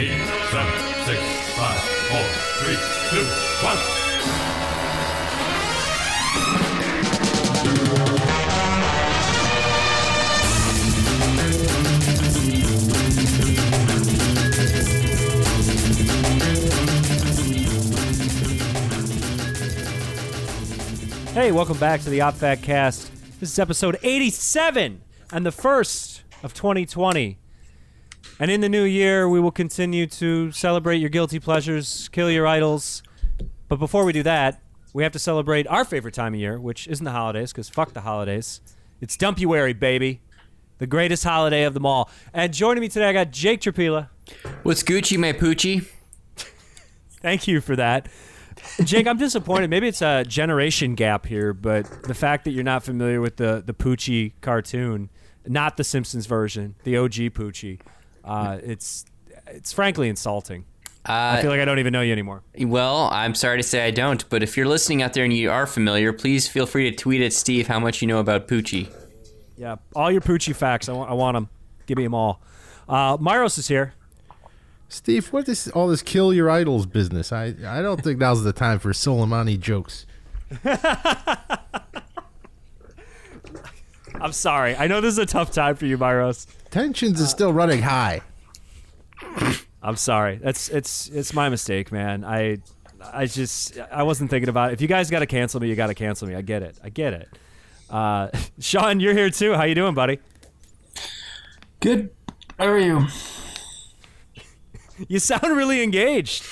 eight, seven, six, five, four, three, two, one. Hey, welcome back to the OpFat Cast. This is episode 87 and the first of 2020. And in the new year, we will continue to celebrate your guilty pleasures, kill your idols. But before we do that, we have to celebrate our favorite time of year, which isn't the holidays, because fuck the holidays. It's Dumpuary, baby. The greatest holiday of them all. And joining me today, I got Jake Trapila. What's Gucci, my poochie? Thank you for that. Jake, I'm disappointed. Maybe it's a generation gap here, but the fact that you're not familiar with the the Poochie cartoon, not the Simpsons version, the OG Poochie, uh, it's it's frankly insulting. I Uh, feel like I don't even know you anymore. well, I'm sorry to say I don't, but if you're listening out there and you are familiar, please feel free to tweet at Steve how much you know about Poochie. Yeah, all your Poochie facts, I want, I want them. Give me them all. Uh, Myros is here. Steve, what is all this kill your idols business? I, I don't think now's the time for Soleimani jokes. I'm sorry. I know this is a tough time for you, Myros. Tensions is still running high. I'm sorry. That's it's it's my mistake, man. I I just I wasn't thinking about it. If you guys got to cancel me, you got to cancel me. I get it. I get it. Uh, Sean, you're here too. How you doing, buddy? Good. How are you? You sound really engaged.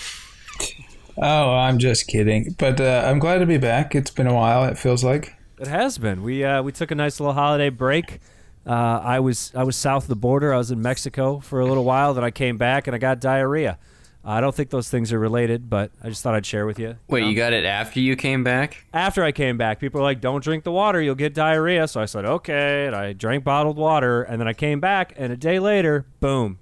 Oh, I'm just kidding. But uh, I'm glad to be back. It's been a while. It feels like. It has been. We uh, we took a nice little holiday break. Uh, I was I was south of the border. I was in Mexico for a little while. Then I came back and I got diarrhea. I don't think those things are related, but I just thought I'd share with you. Wait, you got it after you came back? After I came back, people were like, "Don't drink the water; you'll get diarrhea." So I said, "Okay," and I drank bottled water. And then I came back, and a day later, boom,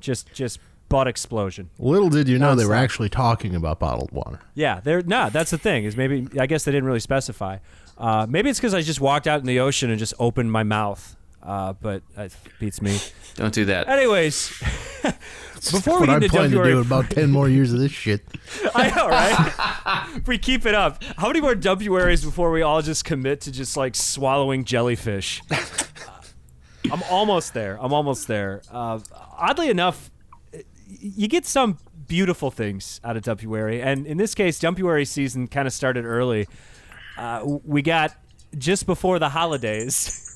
just just butt explosion. Little did you know they were Nonstop. actually talking about bottled water. Yeah, they're no. That's the thing is maybe I guess they didn't really specify. Uh, maybe it's because I just walked out in the ocean and just opened my mouth. Uh, but it beats me. Don't do that. Anyways, before we what get I'm into planning to do in about 10 more years of this shit. I know, right? if we keep it up, how many more Wberries before we all just commit to just like swallowing jellyfish? I'm almost there. I'm almost there. Uh, oddly enough, you get some beautiful things out of Dumpuary, and in this case, Dumpuary season kind of started early. Uh, we got just before the holidays.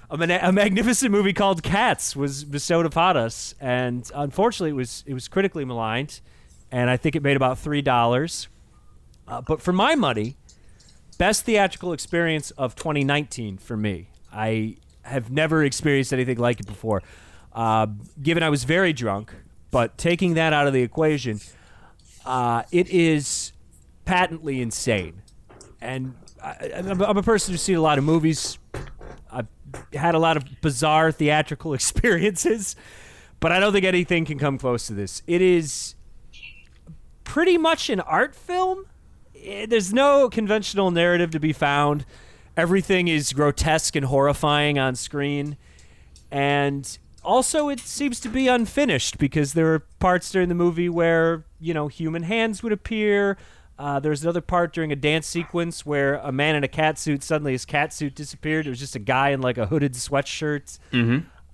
A, mana- a magnificent movie called Cats was bestowed upon us, and unfortunately, it was it was critically maligned, and I think it made about three dollars. Uh, but for my money, best theatrical experience of 2019 for me. I have never experienced anything like it before. Uh, given I was very drunk, but taking that out of the equation, uh, it is patently insane. And I, I'm a person who's seen a lot of movies. I've had a lot of bizarre theatrical experiences, but I don't think anything can come close to this. It is pretty much an art film. Eh, There's no conventional narrative to be found. Everything is grotesque and horrifying on screen. And also, it seems to be unfinished because there are parts during the movie where, you know, human hands would appear. Uh, there's another part during a dance sequence where a man in a cat suit suddenly his cat suit disappeared. It was just a guy in like a hooded sweatshirt.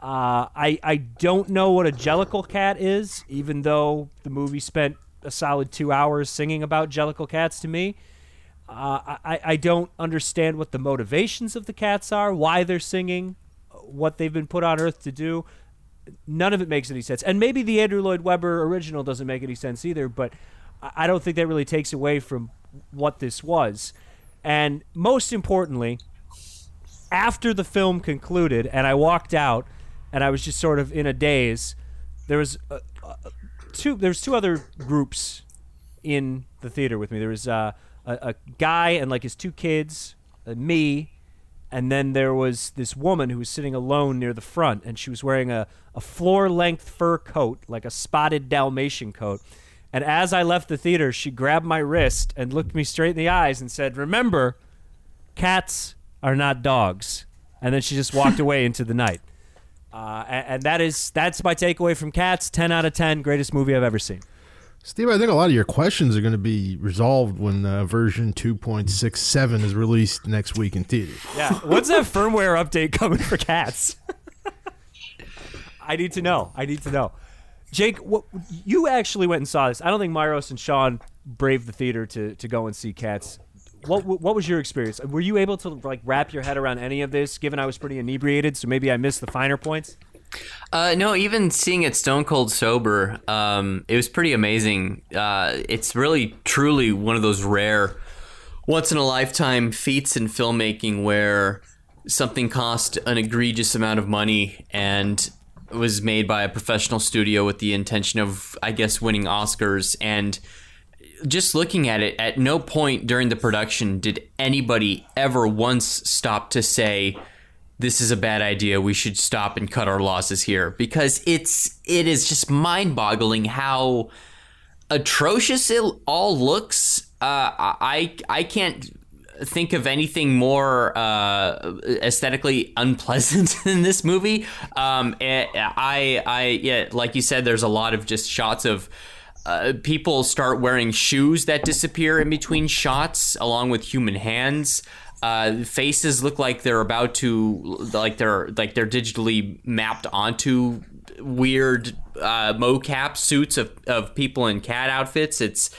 Uh, I I don't know what a jellicle cat is, even though the movie spent a solid two hours singing about jellicle cats to me. Uh, I I don't understand what the motivations of the cats are, why they're singing, what they've been put on Earth to do. None of it makes any sense, and maybe the Andrew Lloyd Webber original doesn't make any sense either. But I don't think that really takes away from what this was. And most importantly, after the film concluded and I walked out and I was just sort of in a daze, there was uh, uh, two. There was two other groups in the theater with me. There was uh, a, a guy and like his two kids, uh, me, and then there was this woman who was sitting alone near the front, and she was wearing a, a floor length fur coat, like a spotted Dalmatian coat. And as I left the theater, she grabbed my wrist and looked me straight in the eyes and said, Remember, cats are not dogs. And then she just walked away into the night. Uh, and, and that is that's my takeaway from Cats. Ten out of ten, greatest movie I've ever seen. Steve, I think a lot of your questions are going to be resolved when uh, version 2.67 is released next week in theaters. Yeah, when's that firmware update coming for Cats? I need to know. I need to know. Jake, what, you actually went and saw this. I don't think Myros and Sean braved the theater to, to go and see Cats. What what was your experience? Were you able to like wrap your head around any of this? Given I was pretty inebriated, so maybe I missed the finer points. Uh, no, even seeing it stone cold sober, um, it was pretty amazing. Uh, it's really, truly one of those rare, once in a lifetime feats in filmmaking where something cost an egregious amount of money and was made by a professional studio with the intention of, I guess, winning Oscars. And just looking at it, at no point during the production did anybody ever once stop to say, this is a bad idea. We should stop and cut our losses here because it's it is just mind-boggling how atrocious it all looks. Uh, I I can't think of anything more uh, aesthetically unpleasant than this movie. Um, eh, I I yeah, like you said, there's a lot of just shots of. Uh, people start wearing shoes that disappear in between shots, along with human hands. Uh, faces look like they're about to like they're like they're digitally mapped onto weird uh, mocap suits of, of people in cat outfits. It's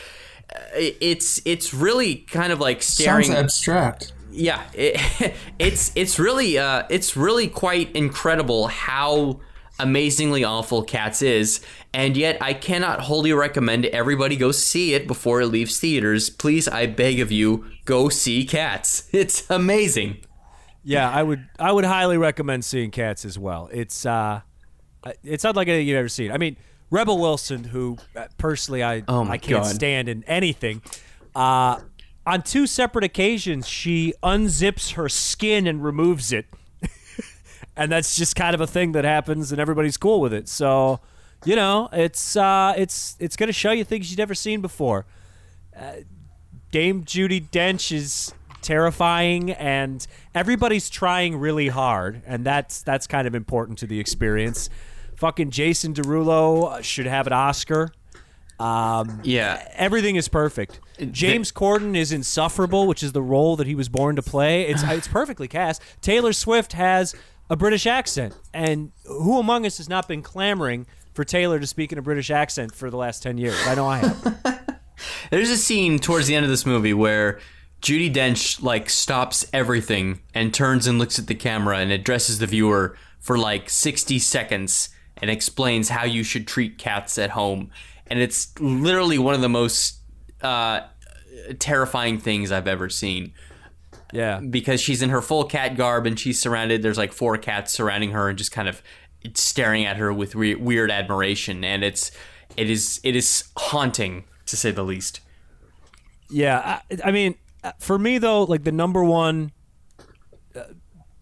it's it's really kind of like staring. Sounds abstract. Yeah, it, it's it's really uh, it's really quite incredible how amazingly awful Cats is, and yet I cannot wholly recommend everybody go see it before it leaves theaters. Please, I beg of you, go see Cats. It's amazing. Yeah, I would I would highly recommend seeing Cats as well. It's uh, it's not like anything you've ever seen. I mean, Rebel Wilson, who uh, personally I Oh I can't God. stand in anything. Uh, on two separate occasions, she unzips her skin and removes it, and that's just kind of a thing that happens, and everybody's cool with it. So, you know, it's uh, it's it's gonna show you things you've never seen before. Uh, Dame Judi Dench is terrifying, and everybody's trying really hard, and that's that's kind of important to the experience. Fucking Jason Derulo should have an Oscar. Um, Yeah. everything is perfect. James Corden is insufferable, which is the role that he was born to play. It's it's perfectly cast. Taylor Swift has a British accent, and who among us has not been clamoring for Taylor to speak in a British accent for the last ten years? I know I have. There's a scene towards the end of this movie where Judi Dench like stops everything and turns and looks at the camera and addresses the viewer for like 60 seconds and explains how you should treat cats at home. And it's literally one of the most uh, terrifying things I've ever seen Yeah, because she's in her full cat garb and she's surrounded. There's like four cats surrounding her and just kind of staring at her with we- weird admiration, and it's it is it is haunting to say the least. Yeah, I, I mean, uh, for me though, like the number one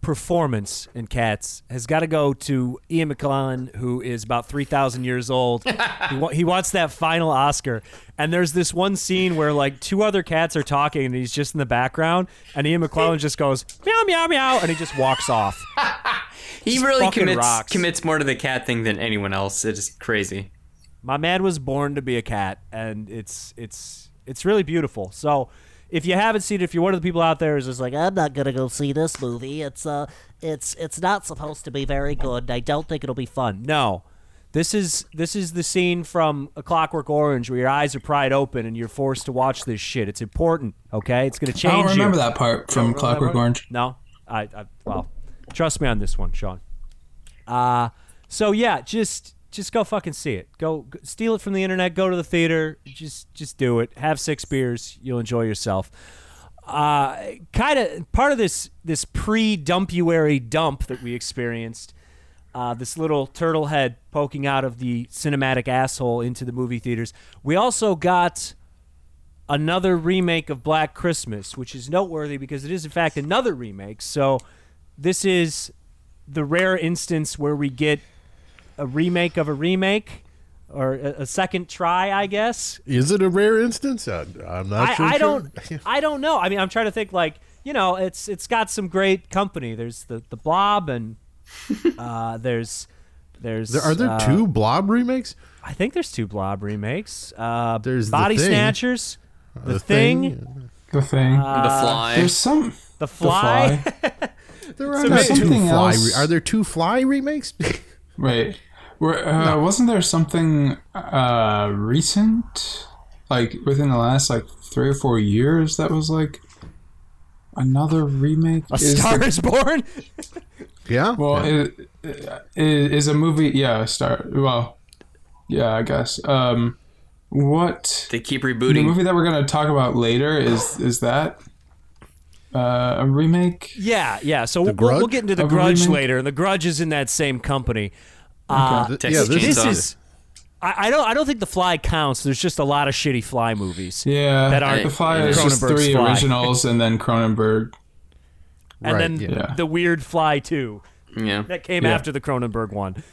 performance in Cats has got to go to Ian McKellen, who is about three thousand years old. he, wa- he wants that final Oscar, and there's this one scene where like two other cats are talking, and he's just in the background, and Ian McKellen just goes meow meow meow, and he just walks off. He Just really commits rocks. commits more to the cat thing than anyone else. It is crazy. My man was born to be a cat, and it's it's it's really beautiful. So, if you haven't seen it, if you're one of the people out there who's just like, I'm not gonna go see this movie. It's uh, it's it's not supposed to be very good. I don't think it'll be fun. No. This is this is the scene from A Clockwork Orange where your eyes are pried open and you're forced to watch this shit. It's important, okay? It's gonna I change don't remember you. that part from Clockwork Orange. No, I, I well, trust me on this one, Sean. Uh so yeah, just just go fucking see it. Go, go steal it from the internet. Go to the theater. Just just do it. Have six beers. You'll enjoy yourself. Uh, kind of part of this this pre-dumpuary dump that we experienced. Uh, this little turtle head poking out of the cinematic asshole into the movie theaters. We also got another remake of Black Christmas, which is noteworthy because it is in fact another remake. So this is the rare instance where we get a remake of a remake or a, a second try, I guess. Is it a rare instance? I, I'm not I, sure. I sure. don't I don't know. I mean, I'm trying to think like, you know, it's it's got some great company. There's the the Blob and uh, there's there's There, are there uh, two Blob remakes? I think there's two Blob remakes. Uh, There's Body Thing. Snatchers, The, Thing, The thing. Uh, the fly. There's some. The The Fly. fly. There are not maybe- two Something Fly. else- Re- are there two Fly remakes? Right. Where, uh, Wasn't there something uh, recent, like within the last like three or four years, that was like another remake? A Is Star the- is Born. well, yeah. yeah. it, it is a movie. Yeah, a Star. Well, yeah, I guess. Um, what they keep rebooting. the movie that we're gonna talk about later is is that uh, a remake? Yeah, yeah. So we'll, we'll get into the a Grudge remake? later, and the Grudge is in that same company. Uh, Th- Texas yeah, this this is. I, I don't. I don't think the Fly counts. There's just a lot of shitty Fly movies, Yeah, That aren't the Fly in is just three Fly. originals and then Cronenberg. and Right, then yeah. Yeah. the weird Fly Two yeah. that came Yeah. after the Cronenberg one.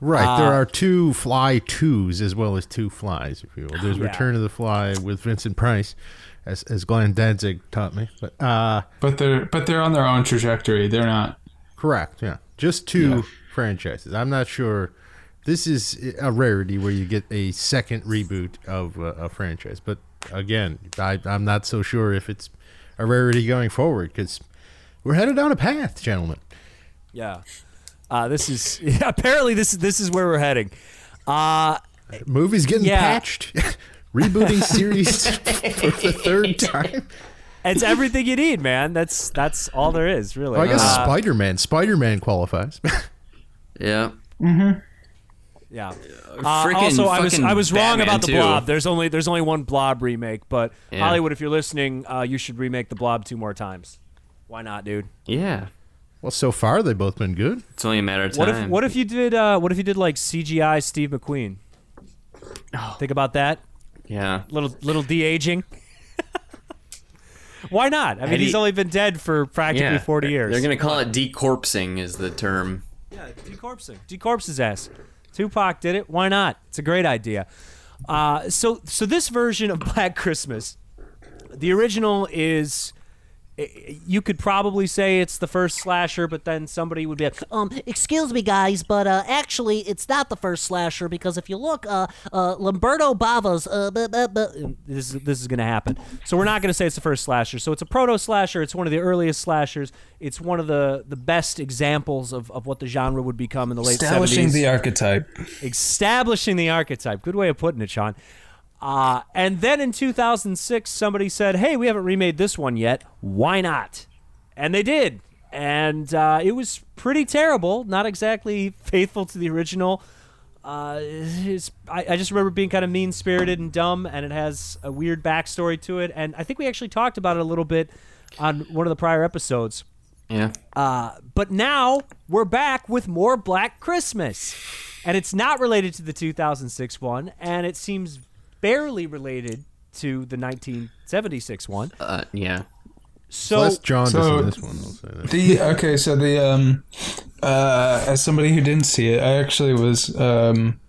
Right. Uh, there are two Fly twos as well as two Flies, if you will. There's Yeah. Return of the Fly with Vincent Price, as as Glenn Danzig taught me. But uh, But they're but they're on their own trajectory. They're not. correct. Yeah, just two franchises. I'm not sure. This is a rarity where you get a second reboot of a, a franchise. But again, I, I'm not so sure if it's a rarity going forward because we're headed down a path, gentlemen. Yeah. Uh, this is apparently this is this is where we're heading. Uh, Movies getting Yeah. patched, rebooting series for the third time. it's everything you need, man. That's that's all there is, really. Well, I guess Uh, Spider Man. Spider Man qualifies. Yeah. Mhm. yeah. Uh, Freaking also, I was I was wrong Batman, about the too. Blob. There's only there's only one Blob remake, but Yeah. Hollywood, if you're listening, uh, you should remake the Blob two more times. Why not, dude? Yeah. well, so far they've both been good. It's only a matter of time. What if what if you did uh, what if you did like CGI Steve McQueen? Oh. Think about that. Yeah. Little little de aging. Why not? I mean, Eddie- he's only been dead for practically Yeah. 40 years. They're gonna call it decorpsing is the term. Yeah, decorpsing. Decorpse his ass. Tupac did it. Why not? It's a great idea. Uh, so, so this version of Black Christmas, the original is. I- You could probably say it's the first slasher, but then somebody would be like, Um, excuse me, guys, but uh, actually, it's not the first slasher because if you look, uh, uh, Lamberto Bava's, uh, this is this is going to happen. So we're not going to say it's the first slasher. So it's a proto slasher. It's one of the earliest slashers. It's one of the the best examples of, of what the genre would become in the late Establishing 70s. the archetype. establishing the archetype. Good way of putting it, Sean. Uh, and then in 2006, somebody said, "Hey, we haven't remade this one yet. Why not?" And they did, and uh, it was pretty terrible. Not exactly faithful to the original. Uh, it's, I, I just remember being kind of mean spirited and dumb, and it has a weird backstory to it. And I think we actually talked about it a little bit on one of the prior episodes. Yeah. Uh, but now we're back with more Black Christmas. And it's not related to the 2006 one, and it seems barely related to the 1976 one. Uh, yeah. So, Less jaundice so- in this one. I'll say that. The okay, so the um, uh, as somebody who didn't see it, I actually was um,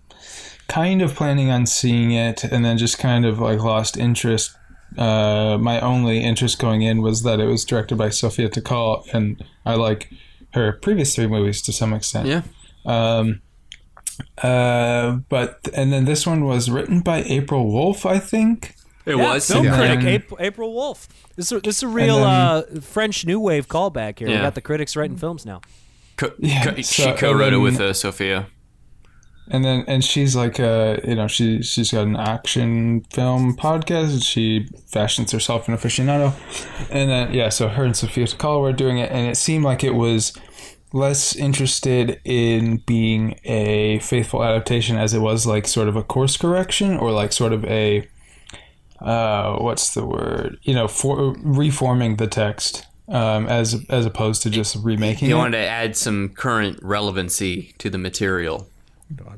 kind of planning on seeing it, and then just kind of like lost interest. Uh, my only interest going in was that it was directed by Sophia Takal, and I like her previous three movies to some extent. Yeah. Um, uh, but and then this one was written by April Wolf, I think. It yeah, was. film Yeah. critic April, April Wolf. This is, this is a real then- uh, French New Wave callback here. We got the critics writing films now. Co- Yeah, co- so- she co-wrote it with then- uh, Sophia. and then and she's like uh you know she she's got an action film podcast and she fashions herself an aficionado and then yeah so her and sophia Takal were doing it and it seemed like it was less interested in being a faithful adaptation as it was like sort of a course correction or like sort of a uh what's the word you know for reforming the text um as as opposed to just remaking He it wanted to add some current relevancy to the material.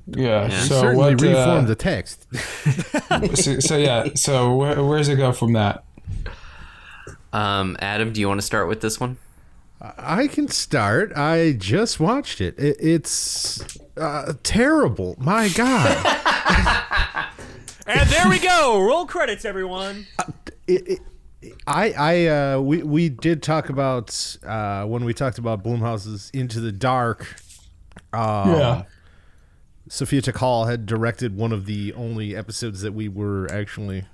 yeah, so Certainly what reformed uh, the text. so, so yeah so where, where does it go from that Um, Adam, do you want to start with this one? I can start. I just watched it. it it's uh, terrible. My God. And there we go. Roll credits, everyone. it, it, I I uh, we we did talk about uh, when we talked about Blumhouse's Into the Dark yeah. Sophia Takal had directed one of the only episodes that we were actually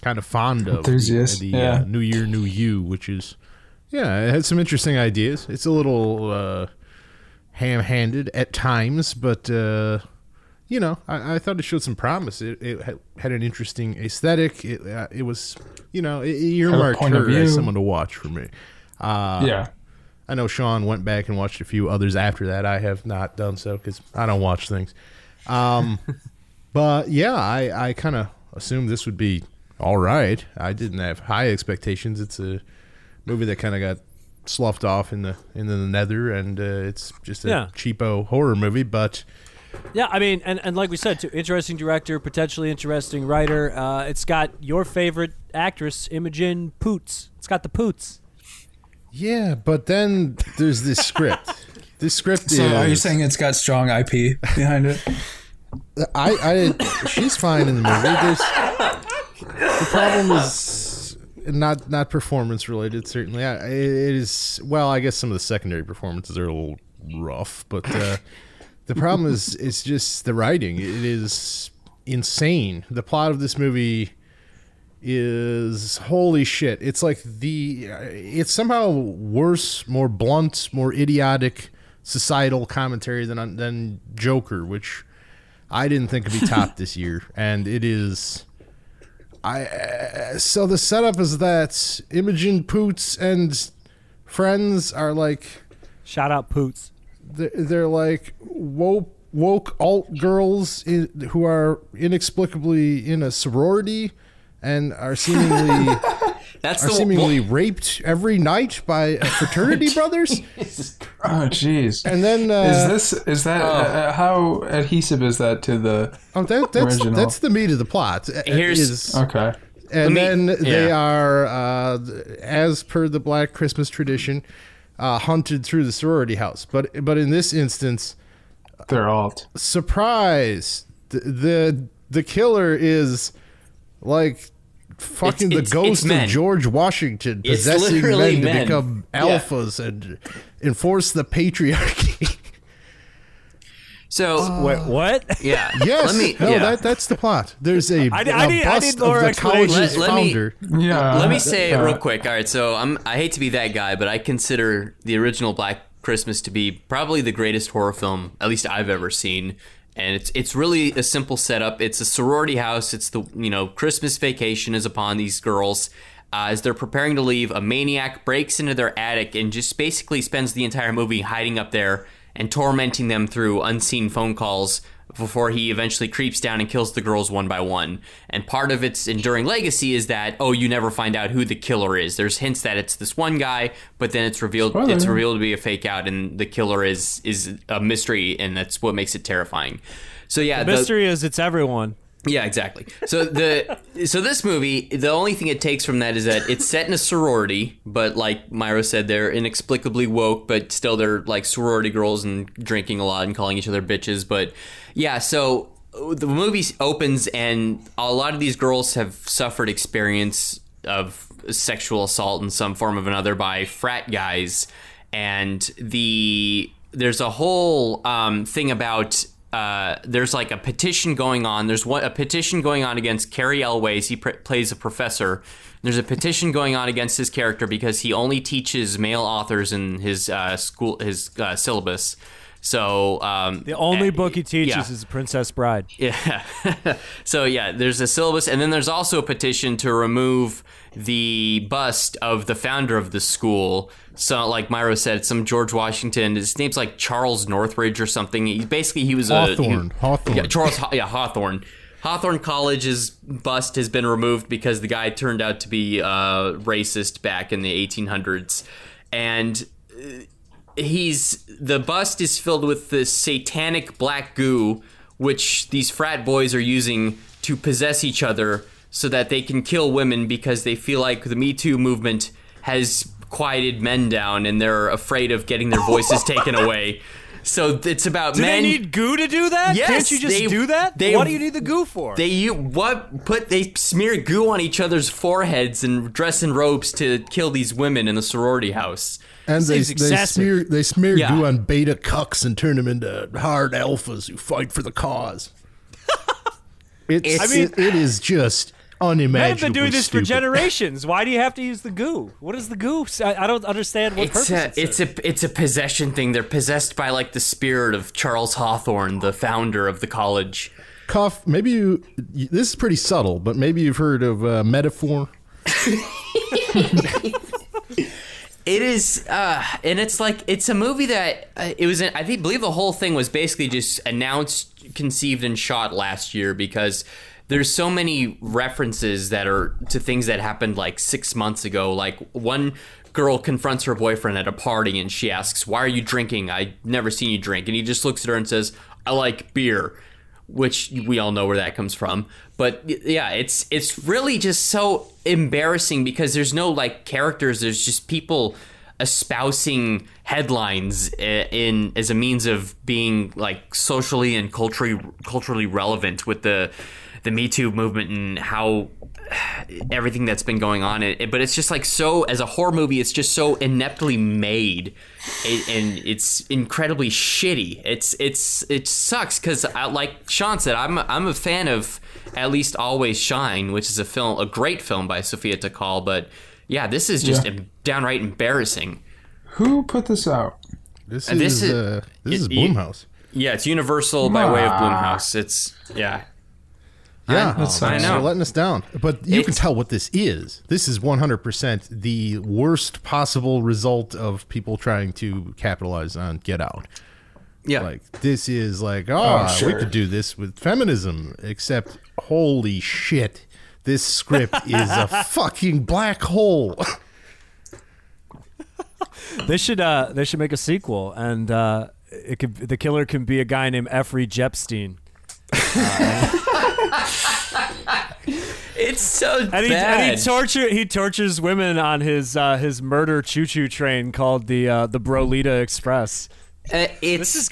kind of fond of. Enthusiast, The, the yeah. uh, New Year, New You, which is, yeah, it had some interesting ideas. It's a little uh, ham handed at times, but, uh, you know, I, I thought it showed some promise. It, it had, an interesting aesthetic. It, uh, it was, you know, it, it earmarked her as someone to watch for me. Uh, yeah. I know Sean went back and watched a few others after that. I have not done so because I don't watch things. Um, but yeah, I, I kind of assumed this would be all right. I didn't have high expectations. It's a movie that kind of got sloughed off in the in the nether, and uh, it's just a Yeah. cheapo horror movie. But Yeah, I mean, and, and like we said, too, interesting director, potentially interesting writer. Uh, it's got your favorite actress, Imogen Poots. It's got the Poots. yeah, but then there's this script. This script So is. are you saying it's got strong IP behind it? I, I she's fine in the movie. There's the problem is not not performance related. Certainly, I, it is. Well, I guess some of the secondary performances are a little rough, but uh, the problem is it's just the writing. It is insane. The plot of this movie is holy shit. It's like the it's somehow worse, more blunt, more idiotic societal commentary than than Joker, which I didn't think could be topped this year, and it is. I uh, so the setup is that Imogen Poots and friends are like Shout out Poots. they're, they're like woke woke alt girls in, who are inexplicably in a sorority and are seemingly That's are the seemingly raped every night by fraternity brothers, Oh, jeez. and then uh, Is this is that uh, how adhesive is that to the? oh, that, that's original? that's the meat of the plot. uh, Here's- is- Okay. and me- then they yeah. are, uh, as per the Black Christmas tradition, uh, hunted through the sorority house. But but in this instance, They're alt. surprise, the the, the killer is like fucking It's- the it's- ghost it's of George Washington possessing literally men to men. become Yeah. alphas and enforce the patriarchy. so Wait, what? yeah. yes, Let me. no, yeah. that that's the plot. There's a, I- a I need- I bust need more of the explanation. college's Let- let me- Yeah. Let me say it uh, real quick. All right, so I'm I hate to be that guy, but I consider the original Black Christmas to be probably the greatest horror film at least I've ever seen. And it's it's really a simple setup. It's a sorority house. It's the you know Christmas vacation is upon these girls. Uh, as they're preparing to leave, a maniac breaks into their attic and just basically spends the entire movie hiding up there and tormenting them through unseen phone calls before he eventually creeps down and kills the girls one by one. And part of its enduring legacy is that oh, you never find out who the killer is. There's hints that it's this one guy, but then it's revealed Spoiler. it's revealed to be a fake out, and the killer is is a mystery, and that's what makes it terrifying. So yeah, the- Mystery is it's everyone. yeah, exactly. So the so this movie, the only thing it takes from that is that it's set in a sorority, but like Myra said, they're inexplicably woke, but still they're like sorority girls and drinking a lot and calling each other bitches. But yeah, so the movie opens and a lot of these girls have suffered experience of sexual assault in some form of another by frat guys, and the there's a whole um, thing about uh, there's like a petition going on. There's one, a petition going on against Cary Elwes. He pr- plays a professor. There's a petition going on against his character because he only teaches male authors in his uh, school his uh, syllabus. So um, The only uh, book he teaches yeah. is Princess Bride. Yeah. so yeah, there's a syllabus, and then there's also a petition to remove the bust of the founder of the school. So, like Myro said, some George Washington. His name's like Charles Northridge or something. He basically he was Hawthorne, a Hawthorne. Yeah, Charles. Yeah, Hawthorne. Hawthorne College's bust has been removed because the guy turned out to be uh, racist back in the 1800s, and he's the bust is filled with this satanic black goo which these frat boys are using to possess each other so that they can kill women because they feel like the me too movement has quieted men down and they're afraid of getting their voices taken away so it's about Do men they need goo to do that? Yes, Can't you just they- do that? they- what do you need the goo for? they what put they smear goo on each other's foreheads and dress in robes to kill these women in the sorority house. And they, they smear they smear Yeah. goo on beta cucks and turn them into hard alphas who fight for the cause. It's, I mean- it, it is just Men unimaginable. have been doing this for generations. Why do you have to use the goo? What is the goo? I, I don't understand what It's purpose a, it it's a it's a possession thing. They're possessed by like the spirit of Charles Hawthorne, the founder of the college. Cuff, maybe you. This is pretty subtle, but maybe you've heard of uh, metaphor. It is, uh, and it's like it's a movie that uh, it was. I think believe the whole thing was basically just announced, conceived, and shot last year because there's so many references that are to things that happened like six months ago. Like one girl confronts her boyfriend at a party and she asks, "Why are you drinking? I never seen you drink." And he just looks at her and says, "I like beer." which we all know where that comes from. But yeah, it's it's really just so embarrassing because there's no like characters. There's just people espousing headlines i- in as a means of being like socially and culturally culturally relevant with the the Me Too movement and how everything that's been going on. It, but it's just like so as a horror movie, it's just so ineptly made, it, and it's incredibly shitty. It's it's it sucks because like Sean said, I'm I'm a fan of at least Always Shine, which is a film, a great film by Sophia Takal. But yeah, this is just Yeah. downright embarrassing. Who put this out? This is this is- uh, this is it- Blumhouse. Yeah, it's Universal by way of. Blumhouse. It's yeah. Yeah, That's I nice. know. They're letting us down. But you can tell what this is. This is 100% the worst possible result of people trying to capitalize on Get Out. Yeah. Like, this is like, oh, we sure. could do this with feminism, except holy shit, this script is a fucking black hole. They should uh they should make a sequel and uh it could the killer can be a guy named Efrey Jepstein. it's so And he, bad. and he torture he tortures women on his uh, his murder choo choo train called the uh, the Brolita Express. Uh, it's This is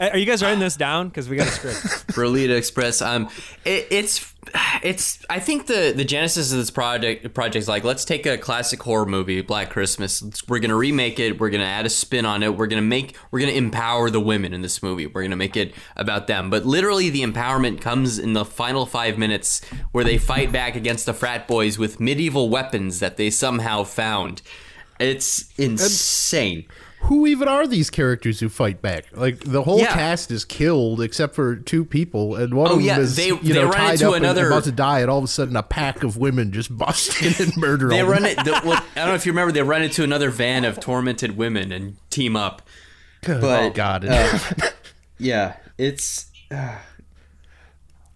are you guys writing this down because we got a script. Rolita Express. Um, it, it's it's. I think the the genesis of this project project is like let's take a classic horror movie, Black Christmas. We're gonna remake it. We're gonna add a spin on it. We're gonna make. We're gonna empower the women in this movie. We're gonna make it about them. But literally, the empowerment comes in the final five minutes where they fight back against the frat boys with medieval weapons that they somehow found. It's insane. Who even are these characters who fight back? Like, the whole Yeah. cast is killed except for two people, and one Oh, of them yeah, is they- you they know, run tied into up and about to die, and all of a sudden a pack of women just bust in and murder They all run it. The, well, I don't know if you remember. They run into another van of tormented women and team up. Good but, oh, God. Uh, yeah, it's. Uh,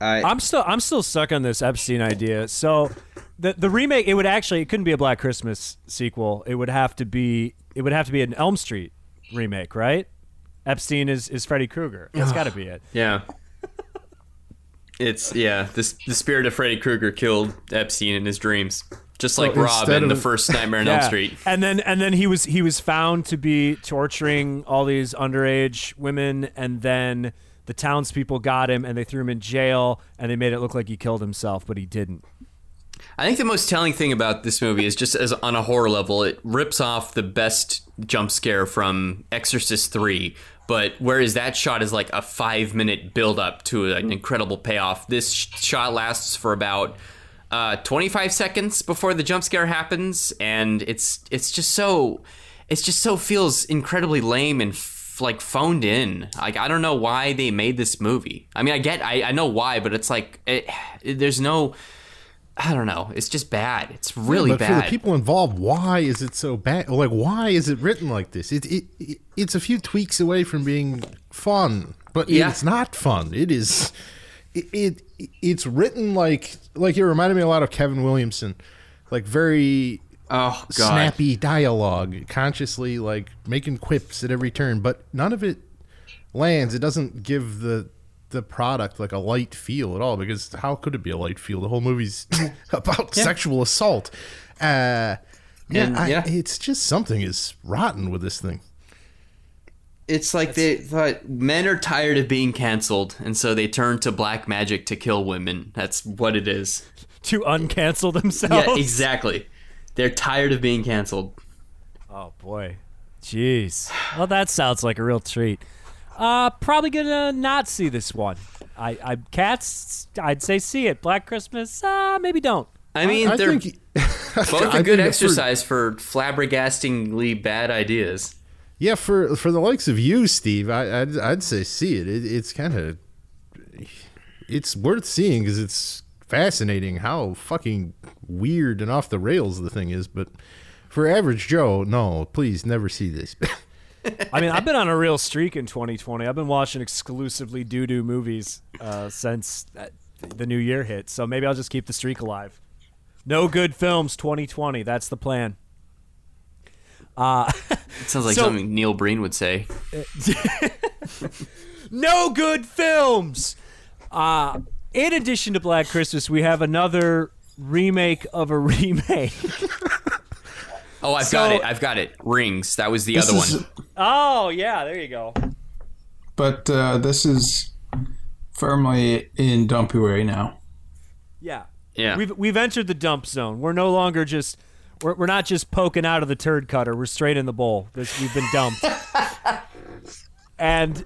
I I'm still I'm still stuck on this Epstein idea. So the the remake it would actually it couldn't be a Black Christmas sequel. It would have to be it would have to be an Elm Street remake, right? Epstein is is Freddy Krueger. That's got to be it. yeah. It's yeah. The the spirit of Freddy Krueger killed Epstein in his dreams, just like Rob instead in the first Nightmare on Elm Street. And then and then he was he was found to be torturing all these underage women, and then the townspeople got him and they threw him in jail, and they made it look like he killed himself, but he didn't. I think the most telling thing about this movie is just as on a horror level, it rips off the best jump scare from Exorcist 3. But whereas that shot is like a five minute build up to an incredible payoff, this sh- shot lasts for about uh, 25 seconds before the jump scare happens, and it's it's just so it's just so feels incredibly lame and f- like phoned in. Like I don't know why they made this movie. I mean, I get I, I know why, but it's like it, there's no. I don't know. It's just bad. It's really but bad. for the people involved, why is it so bad? Like, why is it written like this? It, it, it it's a few tweaks away from being fun, but Yeah. it's not fun. It is. It, it it's written like like it reminded me a lot of Kevin Williamson, like very oh god. snappy dialogue, consciously like making quips at every turn, but none of it lands. It doesn't give the the product like a light feel at all because how could it be a light feel? The whole movie's about sexual assault. Uh, yeah, And, I- yeah. it's just something is rotten with this thing. It's like they thought men are tired of being canceled, and so they turn to black magic to kill women. That's what it is. To uncancel themselves. Yeah, exactly. They're tired of being canceled. Oh boy. Jeez. Well, that sounds like a real treat. Uh, probably gonna not see this one. I, I cats. I'd say see it. Black Christmas. Uh, maybe don't. I mean, I they're think both I a good think for- exercise for flabbergastingly bad ideas. Yeah, for for the likes of you, Steve, I, I'd I'd say see it. it it's kind of it's worth seeing because it's fascinating how fucking weird and off the rails the thing is. But for average Joe, no, please never see this. I mean, I've been on a real streak in 2020. I've been watching exclusively doo doo movies uh, since uh, the new year hit. So maybe I'll just keep the streak alive. No good films 2020. That's the plan. It sounds like So- something Neil Breen would say. no good films. Uh, in addition to Black Christmas, we have another remake of a remake. Oh, I've So- got it. I've got it. Rings. That was the other is- one. oh yeah, there you go. But uh, this is firmly in Dumpuary now. Yeah, Yeah. we've we've entered the dump zone. We're no longer just we're, we're not just poking out of the turd cutter. We're straight in the bowl. This, we've been dumped. and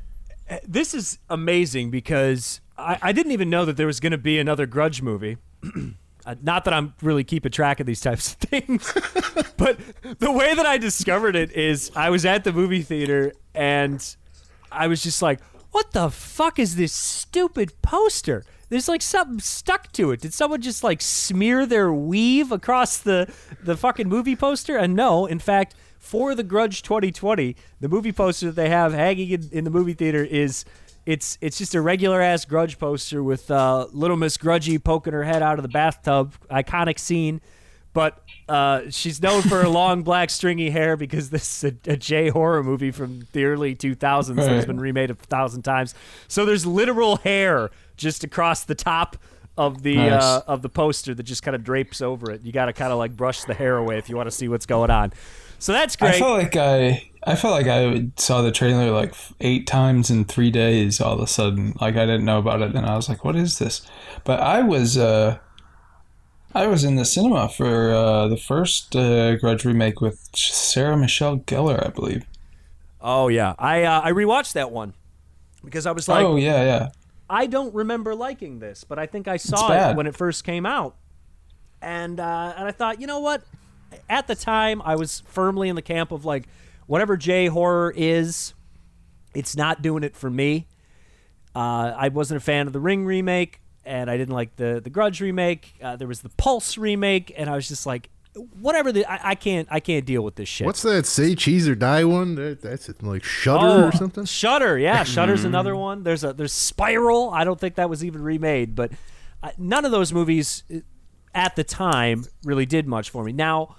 uh, this is amazing because I, I didn't even know that there was going to be another Grudge movie. Uh, not that I'm really keeping track of these types of things, but the way that I discovered it is I was at the movie theater and I was just like, what the fuck is this stupid poster? There's like something stuck to it. Did someone just like smear their weave across the the fucking movie poster? And no, in fact, for the Grudge 2020, the movie poster that they have hanging in, in the movie theater is it's it's just a regular ass Grudge poster with uh, Little Miss Grudgy poking her head out of the bathtub, iconic scene. But uh, she's known for her long black stringy hair because this is a, a J horror movie from the early 2000s that has been remade a thousand times. So there's literal hair just across the top of the Nice. uh, of the poster that just kind of drapes over it. You got to kind of like brush the hair away if you want to see what's going on. So that's great. I felt like I I felt like I saw the trailer like eight times in three days. All of a sudden, like I didn't know about it, and I was like, "What is this?" But I was uh, I was in the cinema for uh, the first uh, Grudge remake with Sarah Michelle Gellar, I believe. oh yeah, I uh, I rewatched that one because I was like, oh yeah, yeah. I don't remember liking this, but I think I saw it when it first came out, and uh, and I thought, you know what? At the time, I was firmly in the camp of like, whatever J horror is, it's not doing it for me. Uh, I wasn't a fan of the Ring remake, and I didn't like the the Grudge remake. Uh, there was the Pulse remake, and I was just like, whatever. The, I, I can't I can't deal with this shit. What's that? Say cheese or die one? That, that's like Shutter or something. Shutter, yeah, Shutter's another one. There's a there's Spiral. I don't think that was even remade, but uh, none of those movies uh, at the time really did much for me. Now,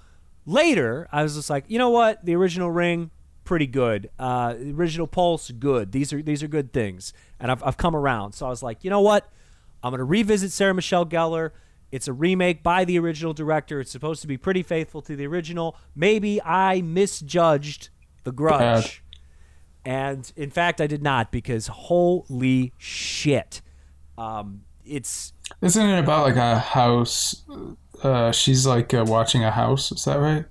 later, I was just like, you know what? The original Ring, pretty good. Uh, the original Pulse, good. These are these are good things, and I've I've come around. So I was like, you know what? I'm gonna revisit Sarah Michelle Gellar. It's a remake by the original director. It's supposed to be pretty faithful to the original. Maybe I misjudged The Grudge. And in fact, I did not because holy shit. Um, it's Isn't it about like a house? Uh, she's like uh, watching a house. Is that right?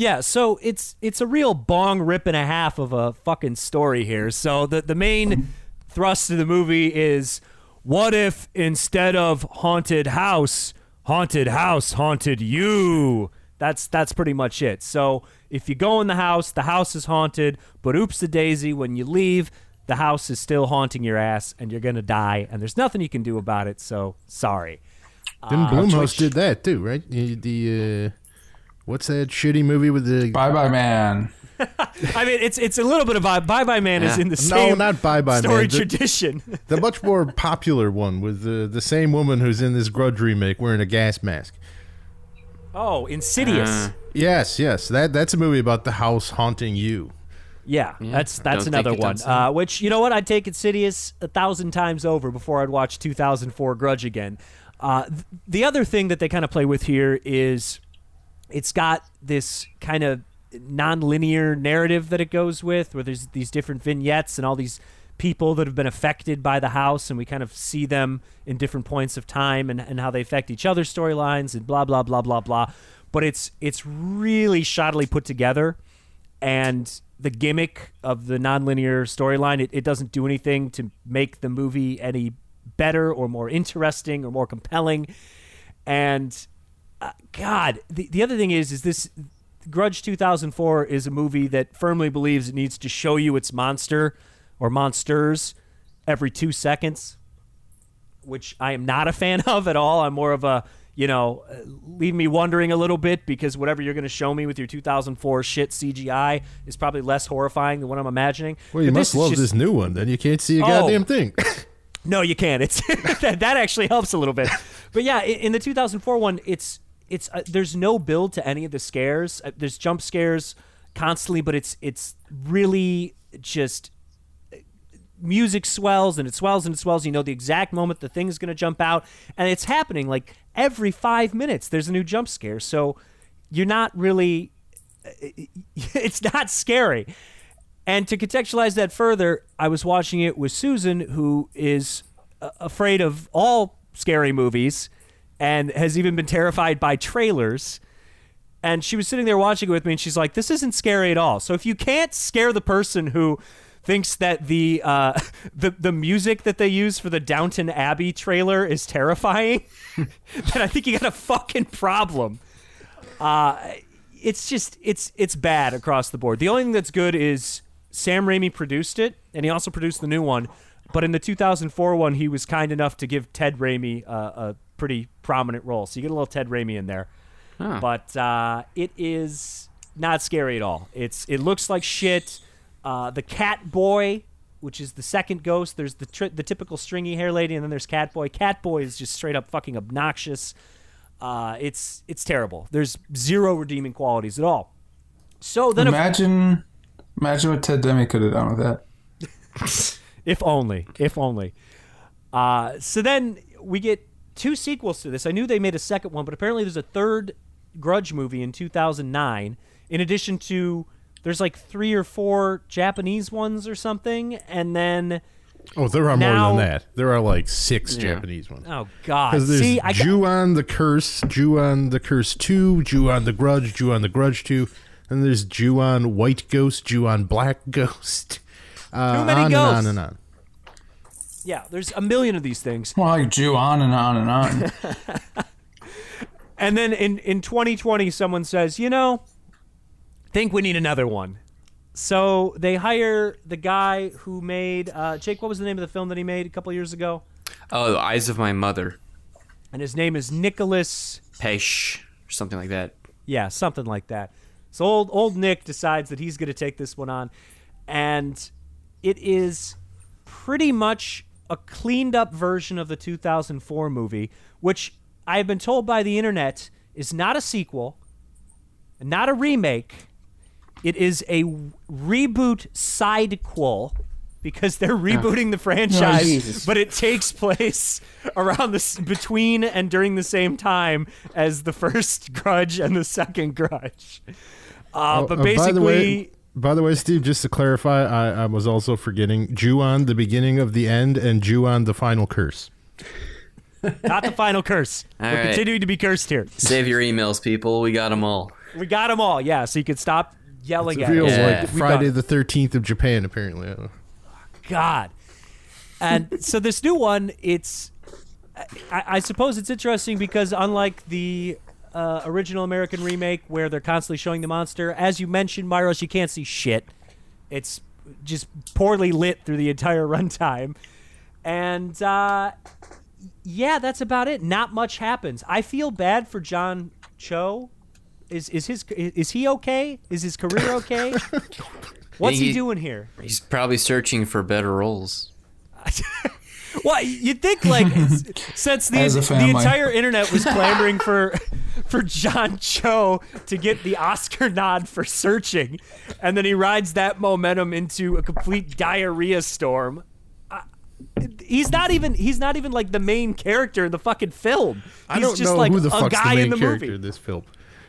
yeah, so it's it's a real bong rip and a half of a fucking story here. So the the main thrust of the movie is what if instead of haunted house, haunted house haunted you? That's that's pretty much it. So if you go in the house, the house is haunted, but oops the daisy, when you leave, the house is still haunting your ass and you're gonna die, and there's nothing you can do about it, so sorry. Didn't Blumhouse which- did that too, right? The, the uh, what's that shitty movie with the Bye bye man. I mean, it's it's a little bit of a Bye Bye Man is in the same No, not Bye Bye story Man. The- tradition. the much more popular one with the the same woman who's in this Grudge remake wearing a gas mask? oh, Insidious. Uh, Yes, yes, that that's a movie about the house haunting you. yeah, that's that's another one. Uh, which you know what? I'd take Insidious a thousand times over before I'd watch 2004 Grudge again. Uh, th- the other thing that they kind of play with here is it's got this kind of non-linear narrative that it goes with where there's these different vignettes and all these people that have been affected by the house and we kind of see them in different points of time and, and how they affect each other's storylines and blah blah blah blah blah. But it's it's really shoddily put together and the gimmick of the nonlinear storyline it, it doesn't do anything to make the movie any better or more interesting or more compelling and uh, god the, the other thing is is this grudge 2004 is a movie that firmly believes it needs to show you its monster or monsters every two seconds which i am not a fan of at all i'm more of a you know, leave me wondering a little bit because whatever you're going to show me with your 2004 shit CGI is probably less horrifying than what I'm imagining. Well, you But must love just- this new one. Then you can't see a Oh. goddamn thing. No, you can't. It's that, that actually helps a little bit. But yeah, in, in the 2004 one, it's it's uh, there's no build to any of the scares. Uh, there's jump scares constantly, but it's it's really just uh, music swells and it swells and it swells. You know the exact moment the thing is going to jump out, and it's happening like every five minutes. There's a new jump scare, so you're not really. It's not scary. And to contextualize that further, I was watching it with Susan, who is uh, afraid of all scary movies and has even been terrified by trailers. And she was sitting there watching it with me, and she's like, "This isn't scary at all." So if you can't scare the person who thinks that the uh, the the music that they use for the Downton Abbey trailer is terrifying, then I think you got a fucking problem it's just it's it's bad across the board. The only thing that's good is Sam Raimi produced it, and he also produced the new one. But in the 2004 one, he was kind enough to give Ted Raimi uh, a pretty prominent role, so you get a little Ted Raimi in there. But uh, it is not scary at all. It's it looks like shit. Uh, the Cat Boy, which is the second ghost. There's the tri- the typical stringy hair lady, and then there's Cat Boy. Cat Boy is just straight up fucking obnoxious. Uh, it's it's terrible. There's zero redeeming qualities at all. So then, if, Imagine, imagine what Ted Raimi could have done with that. if only, if only. Uh, so then we get two sequels to this. I knew they made a second one, but apparently there's a third Grudge movie in 2009. In addition to, there's like three or four Japanese ones or something, and then oh, there are more than that. There are like six Japanese ones. oh god, Because there's see, I got, Ju-on the Curse, Ju-on the Curse 2, Ju-on the Grudge, Ju-on the Grudge 2, and there's Ju-on White Ghost, Ju-on Black Ghost. Uh, Too many on ghosts. and on and on. yeah, there's a million of these things. More like Jew on and on and on. And then in, in 2020, someone says, you know, think we need another one. So they hire the guy who made, uh, Jake, what was the name of the film that he made a couple years ago? Oh, Eyes of My Mother. And his name is Nicholas, Pesh, or something like that. yeah, something like that. So old, old Nick decides that he's going to take this one on. And it is pretty much a cleaned up version of the 2004 movie, which I have been told by the internet is not a sequel, not a remake. It is a reboot sidequel because they're rebooting the oh, franchise, Jesus. but it takes place around this between and during the same time as the first Grudge and the second Grudge. Uh, but Uh, basically, by the way, by the way, Steve, just to clarify, I, I was also forgetting Ju-on the beginning of the end and Ju-on the final curse. not the final curse. All We're right. continuing to be cursed here. Save your emails, people. We got them all. We got them all, yeah. So you can stop yelling It at feels us. Yeah. like We've Friday the 13th of Japan, apparently. I. God. And so this new one, it's, I, I suppose it's interesting because unlike the uh, original American remake where they're constantly showing the monster, as you mentioned, Myros, you can't see shit. It's just poorly lit through the entire runtime. And uh, yeah, that's about it. Not much happens. I feel bad for John Cho. Is is his is he okay? Is his career okay? What's he He- doing here? He's probably searching for better roles. Well, you'd think like since the, the entire internet was clamoring for for John Cho to get the Oscar nod for searching, and then he rides that momentum into a complete diarrhea storm. I- He's not even he's not even like the main character in the fucking film. He's I don't just know like who the a fuck's guy the main in the character movie. in this film.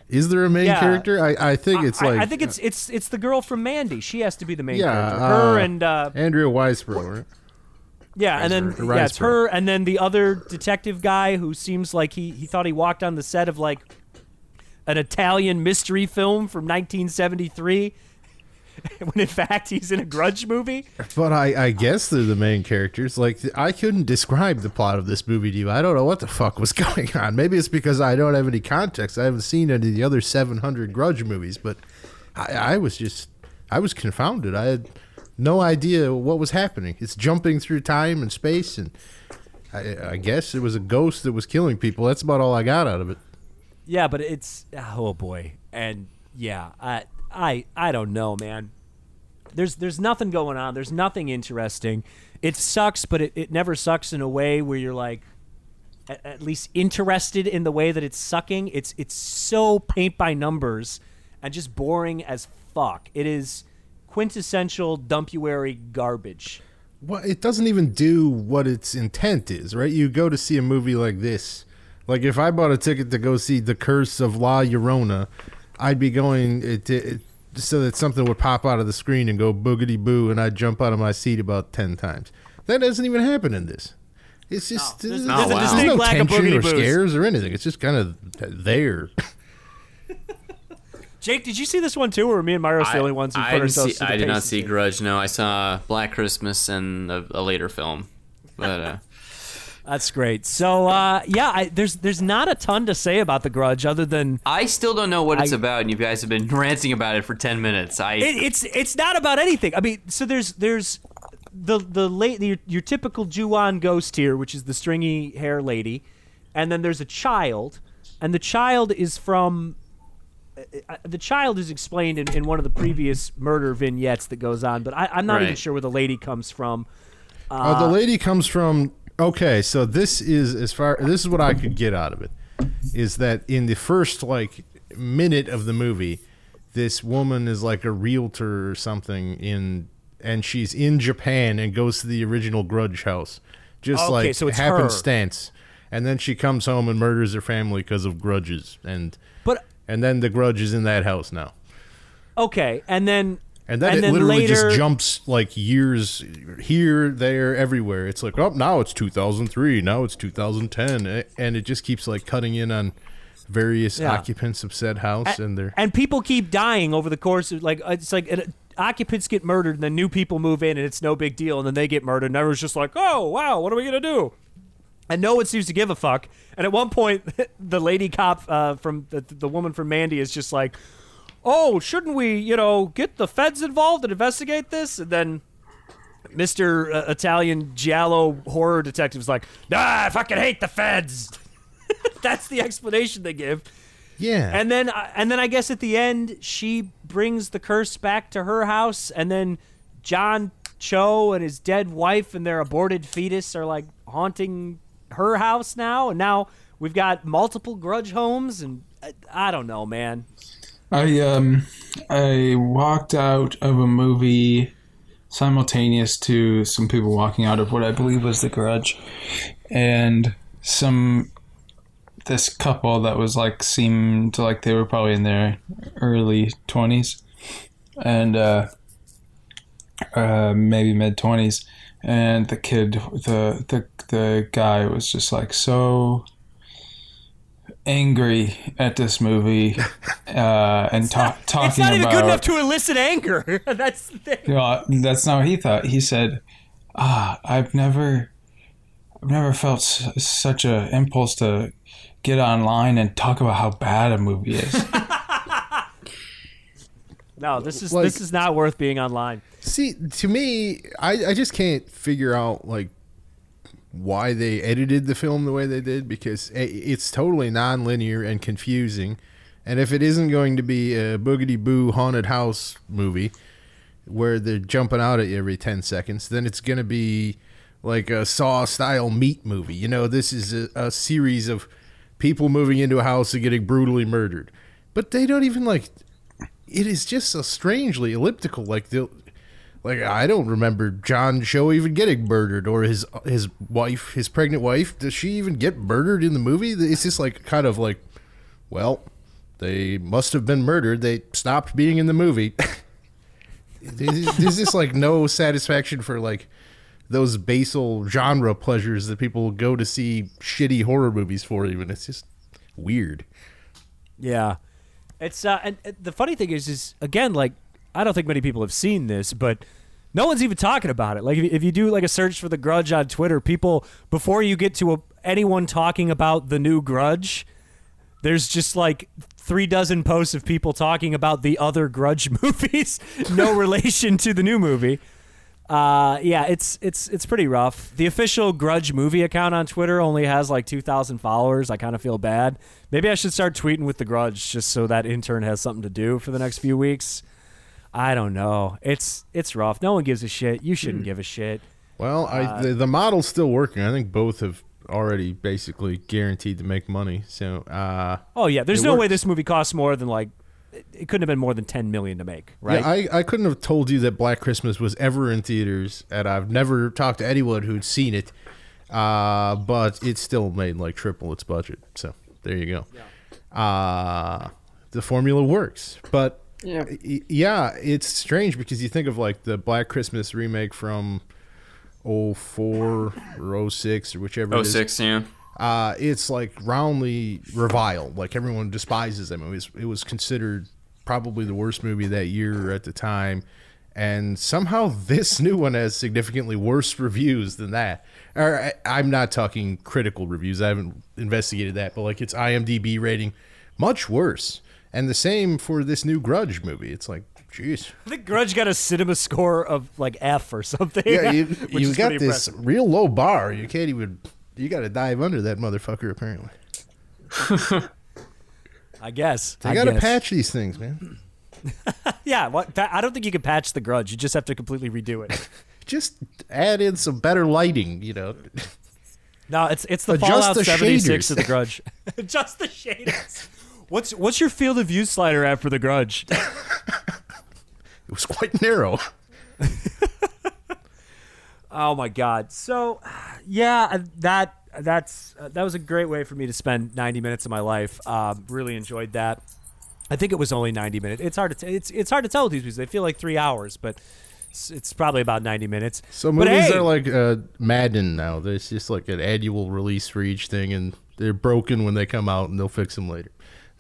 Is there a main Yeah. character? I, I think it's I, like I think it's it's it's the girl from Mandy. She has to be the main yeah, character. Her uh, and uh, Andrea Riseborough, right? Yeah, and then Riser- yeah, it's her, and then the other detective guy who seems like he he thought he walked on the set of like an Italian mystery film from 1973. when in fact he's in a Grudge movie. But I, I guess they're the main characters. Like I couldn't describe the plot of this movie to you. I don't know what the fuck was going on. Maybe it's because I don't have any context. I haven't seen any of the other 700 Grudge movies, but I, I was just I was confounded. I had no idea what was happening. It's jumping through time and space, and I, I guess it was a ghost that was killing people. That's about all I got out of it. Yeah, but it's oh boy, and yeah, I I I don't know, man. There's there's nothing going on. There's nothing interesting. It sucks, but it, it never sucks in a way where you're like at, at least interested in the way that it's sucking. It's it's so paint by numbers and just boring as fuck. It is quintessential dumpuary garbage. Well, it doesn't even do what its intent is, right? You go to see a movie like this. Like if I bought a ticket to go see The Curse of La Llorona, I'd be going it, it, so that something would pop out of the screen and go boogity boo, and I'd jump out of my seat about ten times. That doesn't even happen in this. It's just there's- there's, there's a wow. distinct no lack tension boogity or boos. scares or anything. It's just kind of there. Jake, did you see this one too, or were me and Myros the only ones who put ourselves? see- I did not see? Grudge. No, I saw Black Christmas and a, a later film. But uh, That's great. So uh, yeah, I, there's there's not a ton to say about the Grudge other than I still don't know what it's I- about, and you guys have been ranting about it for ten minutes. I it, it's it's not about anything. I mean, so there's there's the the late your, your typical Ju-on ghost here, which is the stringy hair lady, and then there's a child, and the child is from. Uh, The child is explained in, in one of the previous murder vignettes that goes on, but I, I'm not even sure where the lady comes from. Uh, the lady comes from. Okay, so this is as far. This is what I could get out of it. Is that in the first like minute of the movie, this woman is like a realtor or something in, and she's in Japan and goes to the original Grudge house, just Okay, like so it's her. happenstance. And then she comes home and murders her family because of grudges, and But and then the grudge is in that house now. okay, and then And then it later, literally just jumps like years here, there, everywhere. It's like, oh, now it's 2003, now it's 2010, and it just keeps like cutting in on various Yeah. occupants of said house, and they're and people keep dying over the course of like it's like uh, occupants get murdered and then new people move in and it's no big deal and then they get murdered and everyone's just like oh wow what are we gonna do and no one seems to give a fuck. And at one point the lady cop uh, from the, the woman from mandy is just like oh shouldn't we you know get the feds involved and investigate this? And then mr uh, italian giallo horror detective is like nah i fucking hate the feds. That's the explanation they give. Yeah. and then, uh, and then I guess at the end, she brings the curse back to her house, and then John Cho and his dead wife and their aborted fetus are like haunting her house now, and now we've got multiple grudge homes, and I, I don't know, man. I um I walked out of a movie simultaneous to some people walking out of what I believe was the garage and some this couple that was like seemed like they were probably in their early 20s and uh uh maybe mid 20s and the kid the the the guy was just like so angry at this movie uh, and ta- talking It's not even about good enough to elicit anger. That's the thing. you know, that's not what he thought. He said, "Ah, I've never, I've never felt s- such a impulse to get online and talk about how bad a movie is." No, this is Like- this is not worth being online. See, to me, I, I just can't figure out like why they edited the film the way they did because it's totally non-linear and confusing. And if it isn't going to be a boogity boo haunted house movie where they're jumping out at you every 10 seconds, then it's going to be like a Saw style meat movie. You know, this is a, a series of people moving into a house and getting brutally murdered. But they don't even like it is just so strangely elliptical. Like the, like I don't remember John Cho even getting murdered or his his wife, his pregnant wife. Does she even get murdered in the movie? It's just like kind of like, well, they must have been murdered. They stopped being in the movie. There's just like no satisfaction for like those basal genre pleasures that people go to see shitty horror movies for. Even it's just weird. Yeah, it's uh, and the funny thing is, is again like I don't think many people have seen this, but no one's even talking about it. Like if, if you do like a search for the Grudge on Twitter, people before you get to a, anyone talking about the new Grudge, there's just like three dozen posts of people talking about the other Grudge movies, no relation to the new movie. Uh, yeah, it's it's it's pretty rough. The official Grudge movie account on Twitter only has like two thousand followers. I kind of feel bad. Maybe I should start tweeting with the Grudge just so that intern has something to do for the next few weeks. I don't know. It's it's rough. No one gives a shit. You shouldn't give a shit. Well, I the, the model's still working. I think both have already basically guaranteed to make money. So, uh, Oh yeah, there's no way this movie costs more than like it- couldn't have been more than ten million to make, right? yeah, I, I couldn't have told you that Black Christmas was ever in theaters, and I've never talked to anyone who'd seen it. Uh, but it still made like triple its budget. So there you go. yeah. Uh, the formula works, but Yeah. yeah, it's strange because you think of like the Black Christmas remake from 04 or 06 or whichever it is. 06, yeah. uh, it's like roundly reviled. Like everyone despises that movie. It was, considered probably the worst movie that year at the time, and somehow this new one has significantly worse reviews than that. Or I'm not talking critical reviews. I haven't investigated that, but like its IMDb rating, much worse. And the same for this new Grudge movie. It's like, jeez. I think Grudge got a cinema score of like F or something. Yeah, you, you got this impressive. real low bar. You can't even. You got to dive under that motherfucker. Apparently, I guess. they I got to patch these things, man. Yeah, what, I don't think you can patch the Grudge. You just have to completely redo it. Just add in some better lighting. You know, No, it's it's the Adjust Fallout the 76 shaders. of the Grudge. Just the shaders. What's what's your field of view slider at for the Grudge? it was quite narrow. Oh my god. So, yeah, uh, that that's uh, that was a great way for me to spend 90 minutes of my life. Um, really enjoyed that. I think it was only 90 minutes. It's hard to t- it's it's hard to tell with these movies. They feel like three hours, but it's, it's probably about 90 minutes. So But movies hey, are like uh, Madden now. There's just like an annual release for each thing, and they're broken when they come out, and they'll fix them later.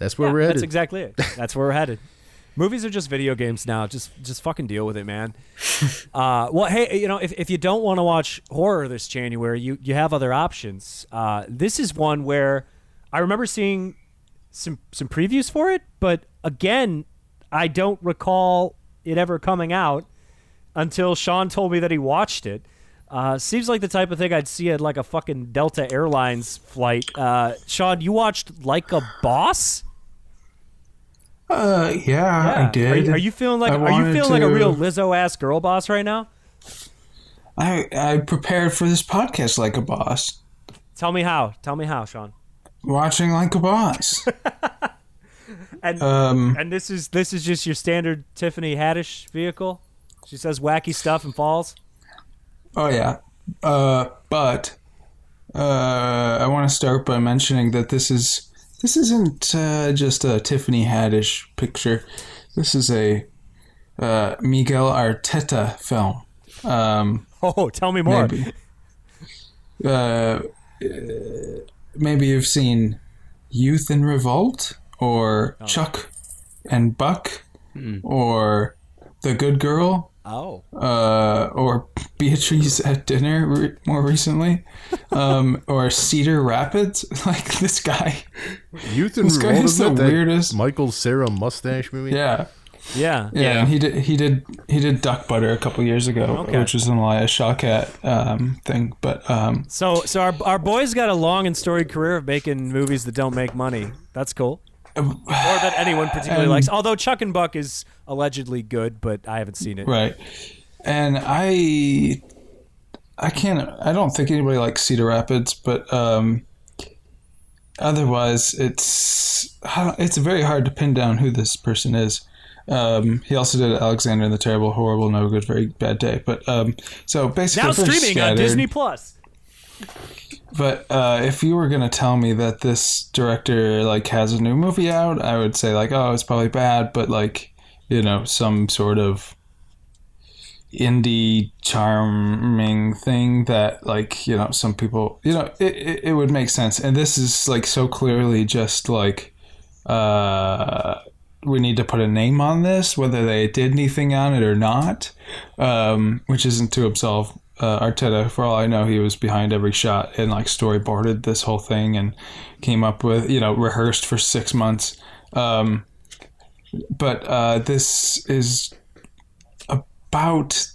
That's where yeah, we're That's exactly it. That's where we're headed. Movies are just video games now. Just just fucking deal with it, man. uh, well, hey, you know, if, if you don't want to watch horror this January, you you have other options. Uh, this is one where I remember seeing some some previews for it, but again, I don't recall it ever coming out until Sean told me that he watched it. Uh, seems like the type of thing I'd see at like a fucking Delta Airlines flight. Uh, Sean, you watched Like a Boss? Uh, yeah, I did. Are you, are you feeling like I are you feeling like a real Lizzo ass girl boss right now? I I prepared for this podcast like a boss, Tell me how. Tell me how, Sean. watching like a boss. And um, and this is this is just your standard Tiffany Haddish vehicle. She says wacky stuff and falls. oh yeah. Uh, but uh, I want to start by mentioning that this is this isn't uh, just a Tiffany Haddish picture. This is a uh, Miguel Arteta film. Um, Oh, tell me more. Maybe. Uh, uh, maybe you've seen Youth in Revolt or Chuck and Buck or The Good Girl Oh, uh, or Beatriz at dinner re- more recently um, or Cedar Rapids. Like this guy. Youth and This guy is the that weirdest- Michael Cera mustache movie. Yeah. yeah, Yeah, and he did he did he did Duck Butter a couple years ago, Okay. which was an Alia Shawkat um, thing. But um, So so our our boy's got a long and storied career of making movies that don't make money. That's cool. Or that anyone particularly and- likes. Although Chuck and Buck is allegedly good, but I haven't seen it. Right. And I I can't I don't think anybody likes Cedar Rapids, but um otherwise it's it's very hard to pin down who this person is. Um, he also did Alexander and the Terrible, Horrible, No Good, Very Bad Day. But um, so basically, Now streaming on. Disney Plus. But uh, if you were gonna tell me that this director like has a new movie out, I would say like, oh, it's probably bad, but like, you know, some sort of indie charming thing that like you know some people you know it, it, it would make sense. And this is like so clearly just like uh we need to put a name on this, whether they did anything on it or not, um, which isn't to absolve uh, Arteta. For all I know, he was behind every shot and like storyboarded this whole thing and came up with, you know, rehearsed for six months. Um, but uh, this is about,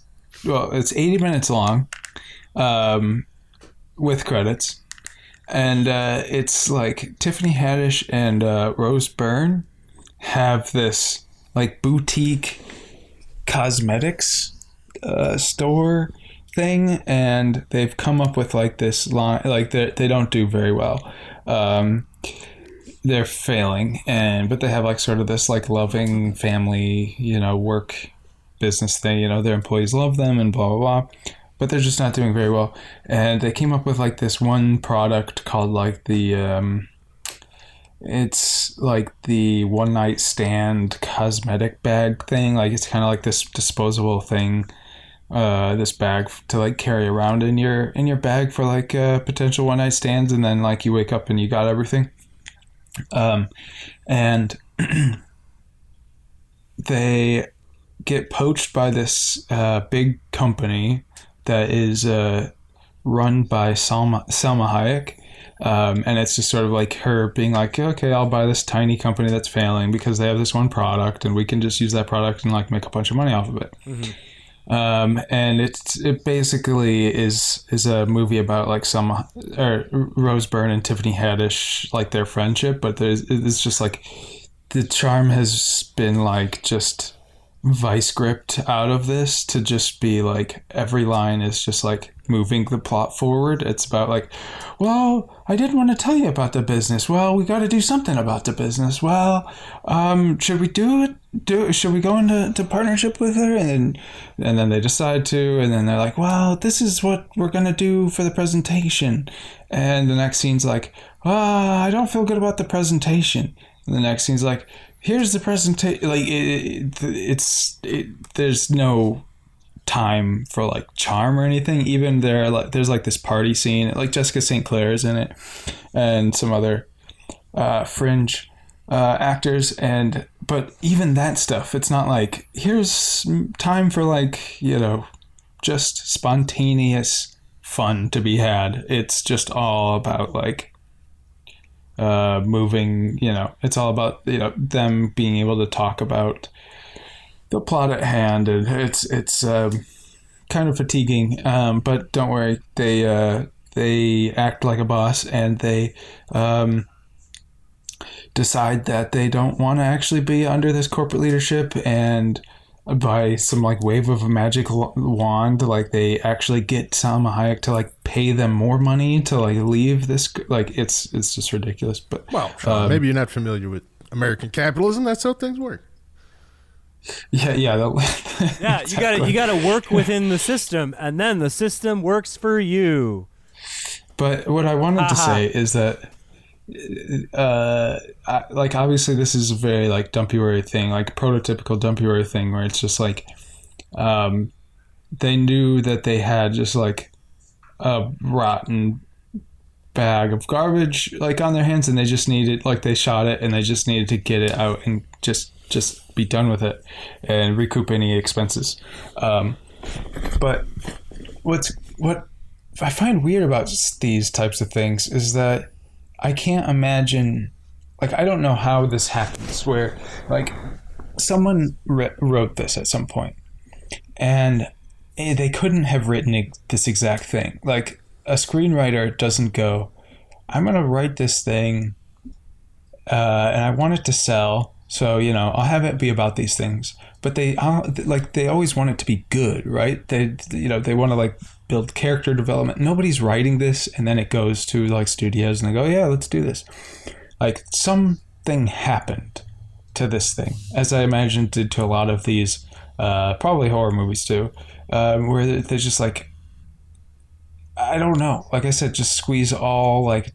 well, it's 80 minutes long um, with credits. And uh, it's like Tiffany Haddish and uh, Rose Byrne have this like boutique cosmetics uh, store thing, and they've come up with like this line. Like they they don't do very well. Um, they're failing, and but they have like sort of this like loving family, you know, work business thing. You know, their employees love them, and blah blah blah. But they're just not doing very well. And they came up with like this one product called like the um, it's like the one night stand cosmetic bag thing. Like it's kind of like this disposable thing, uh, this bag to like carry around in your in your bag for like uh, potential one night stands, and then like you wake up and you got everything. Um, and they get poached by this uh, big company that is uh, run by Salma Selma Hayek um, and it's just sort of like her being like, okay, I'll buy this tiny company that's failing because they have this one product, and we can just use that product and like make a bunch of money off of it. Um, and it's it basically is is a movie about like some or Rose Byrne and Tiffany Haddish like their friendship, but there's it's just like the charm has been like just vice gripped out of this to just be like every line is just like moving the plot forward. It's about like, well, I didn't want to tell you about the business. Well, we got to do something about the business. Well, um, should we do it? Do should we go into to partnership with her? And then, and then they decide to, and then they're like, well, this is what we're gonna do for the presentation. And the next scene's like, ah, I don't feel good about the presentation. And the next scene's like, here's the presentation. Like it, it, it's it, there's no time for like charm or anything. Even there, like there's like this party scene. Like Jessica St. Clair is in it, and some other uh, fringe uh, actors. And but even that stuff, it's not like here's time for like you know just spontaneous fun to be had. It's just all about like uh, moving. You know, it's all about you know them being able to talk about the plot at hand, and it's it's um, kind of fatiguing. Um, but don't worry, they uh, they act like a boss, and they um, decide that they don't want to actually be under this corporate leadership, and by some like wave of a magic wand, like they actually get Salma Hayek to like pay them more money to like leave this. Like it's it's just ridiculous. But Well, Sean, maybe you're not familiar with American capitalism. That's how things work. yeah, yeah, that, Yeah, you got to you got to work within the system, and then the system works for you. But what I wanted to say is that, uh, I, like obviously this is a very like dumpy thing, like prototypical dumpy thing, where it's just like, um, they knew that they had just like a rotten bag of garbage like on their hands, and they just needed like they shot it, and they just needed to get it out and just just be done with it and recoup any expenses. Um, but what's what I find weird about these types of things is that I can't imagine, like, I don't know how this happens, where, like, someone re- wrote this at some point and they couldn't have written this exact thing. Like, a screenwriter doesn't go, I'm going to write this thing uh, and I want it to sell. So you know, I'll have it be about these things. But they uh, like they always want it to be good, right? They you know they want to like build character development. Nobody's writing this, and then it goes to like studios, and they go, yeah, let's do this. Like something happened to this thing, as I imagine did to a lot of these, uh, probably horror movies too, um, where they're just like, I don't know. Like I said, just squeeze all like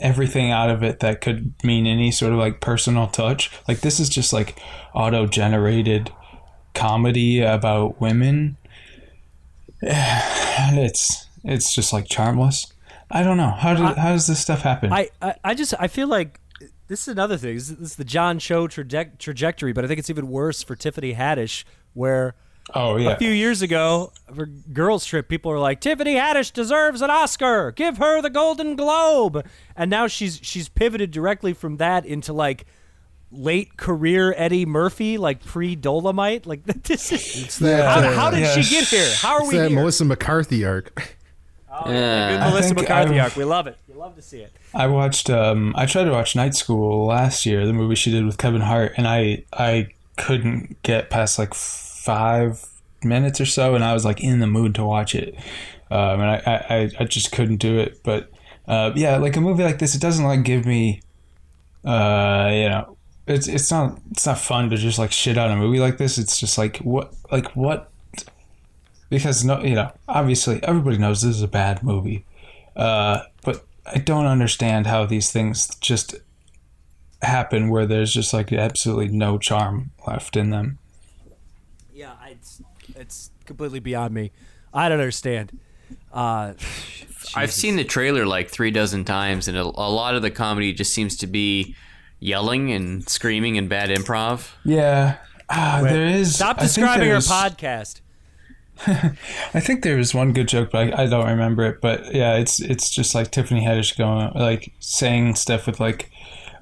everything out of it that could mean any sort of like personal touch. Like this is just like auto generated comedy about women. It's it's just like charmless. I don't know how did how does this stuff happen? I, I, I just I feel like this is another thing. This is, this is the John Cho traje- trajectory, but I think it's even worse for Tiffany Haddish, where Oh yeah. a few years ago for Girls Trip, people were like, Tiffany Haddish deserves an Oscar. Give her the Golden Globe. And now she's she's pivoted directly from that into like late career Eddie Murphy, like pre Dolomite. Like this is that, how, uh, how did yeah. she get here? How are it's we that here? Melissa McCarthy arc. Good Yeah. Melissa McCarthy I'm- arc. We love it. We love to see it. I watched. Um, I tried to watch Night School last year, the movie she did with Kevin Hart, and I I couldn't get past like five minutes or so, and I was like in the mood to watch it, um, and I, I I just couldn't do it. But uh, yeah, like a movie like this, it doesn't like give me, uh, you know, it's it's not it's not fun to just like shit on a movie like this. It's just like what like what because no you know obviously everybody knows this is a bad movie uh, but I don't understand how these things just happen where there's just like absolutely no charm left in them. Yeah, I- it's it's completely beyond me. I don't understand. Uh, I've seen the trailer like three dozen times, and a, a lot of the comedy just seems to be yelling and screaming and bad improv. Yeah, ah, there is. stop describing our podcast. I think there was one good joke, but I, I don't remember it. But yeah, it's it's just like Tiffany Haddish going like saying stuff with like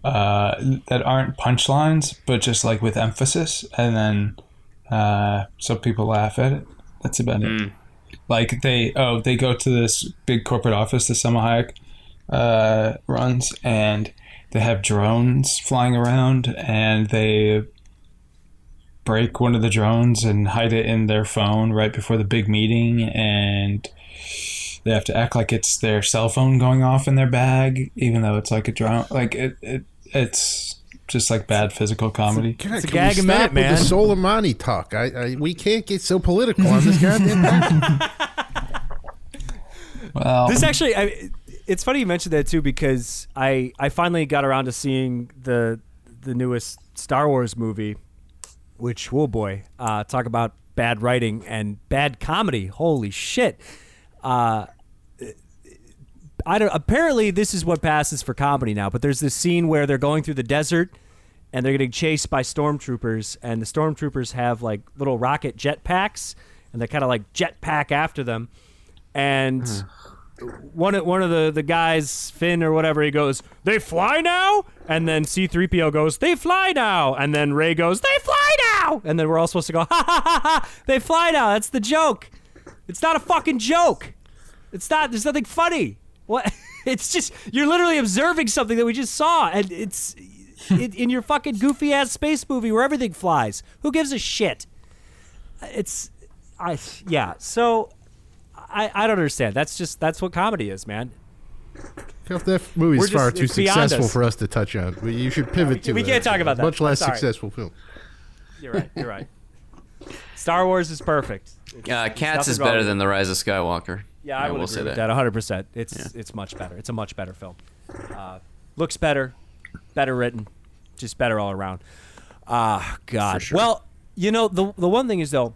uh, that aren't punchlines, but just like with emphasis, and then uh, so people laugh at it. That's about it. Like they oh they go to this big corporate office that Selma Hayek uh, runs, and they have drones flying around, and they break one of the drones and hide it in their phone right before the big meeting and they have to act like it's their cell phone going off in their bag even though it's like a drone like it, it it's just like bad physical comedy Can, I, It's a can gag we a stop minute, with man. the Soleimani talk? I, I we can't get so political on this goddamn. podcast. well This actually, I, it's funny you mentioned that too because I I finally got around to seeing the the newest Star Wars movie, which oh boy, uh, talk about bad writing and bad comedy. Holy shit. Uh, I don't. Apparently, this is what passes for comedy now. But there's this scene where they're going through the desert, and they're getting chased by stormtroopers, and the stormtroopers have like little rocket jetpacks, and they kind of like jetpack after them, and one of one of the the guys, Finn or whatever, he goes, "They fly now," and then C-3PO goes, "They fly now," and then Rey goes, "They fly now," and then we're all supposed to go, "Ha ha ha ha!" They fly now. That's the joke. It's not a fucking joke. It's not. There's nothing funny. What? It's just you're literally observing something that we just saw, and it's in, in your fucking goofy ass space movie where everything flies. Who gives a shit? It's, I yeah. So, I I don't understand. That's just that's what comedy is, man. If that movie's We're just- far too successful us. for us to touch on, we- you should pivot to we a can't talk about that. much less successful film. You're right. You're right. Star Wars is perfect. Uh, Cats is better than The Rise of Skywalker. Yeah, I, would will say that. that 100. percent It's it's much better. It's a much better film. Uh, looks better, better written, just better all around. Ah, God. Well, you know the the one thing is though,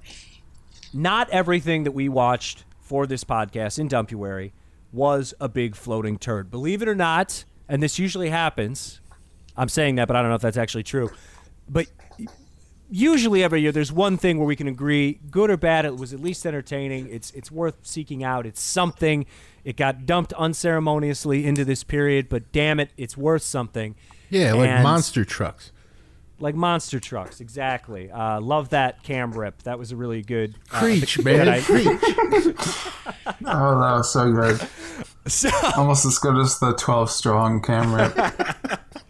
not everything that we watched for this podcast in Dumpuary was a big floating turd. Believe it or not, and this usually happens. I'm saying that, but I don't know if that's actually true. But usually every year there's one thing where we can agree good or bad it was at least entertaining. It's it's worth seeking out. It's something. It got dumped unceremoniously into this period but damn it it's worth something. Yeah, like And- monster trucks. like monster trucks exactly. Uh, love that cam rip. That was a really good uh, Preach, that man. I- Preach. oh that was so good. So- almost as good as the 12 strong camera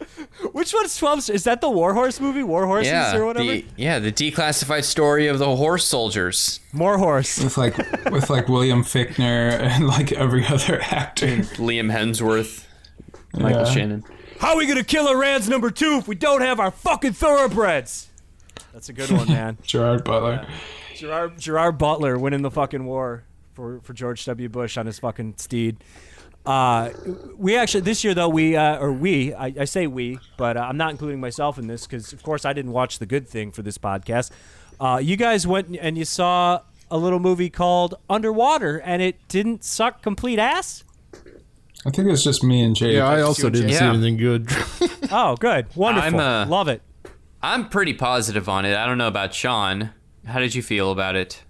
which one's 12 is that the warhorse movie war horses Yeah, or whatever the yeah the declassified story of the horse soldiers. more horse with like with like William Fichtner and like every other actor Liam Hemsworth, Michael Yeah. Shannon. how are we gonna kill Iran's number two if we don't have our fucking thoroughbreds that's a good one man Gerard Butler Gerard Gerard Butler winning the fucking war for, for George W. Bush on his fucking steed. Uh, we actually this year though we uh, or we I, I say we, but uh, I'm not including myself in this because of course I didn't watch the good thing for this podcast. Uh, you guys went and you saw a little movie called Underwater, and it didn't suck complete ass. I think it was just me and Jay. Yeah, I also didn't see Yeah. anything good. Oh, good, wonderful, I'm, uh, love it. I'm pretty positive on it. I don't know about Sean. How did you feel about it?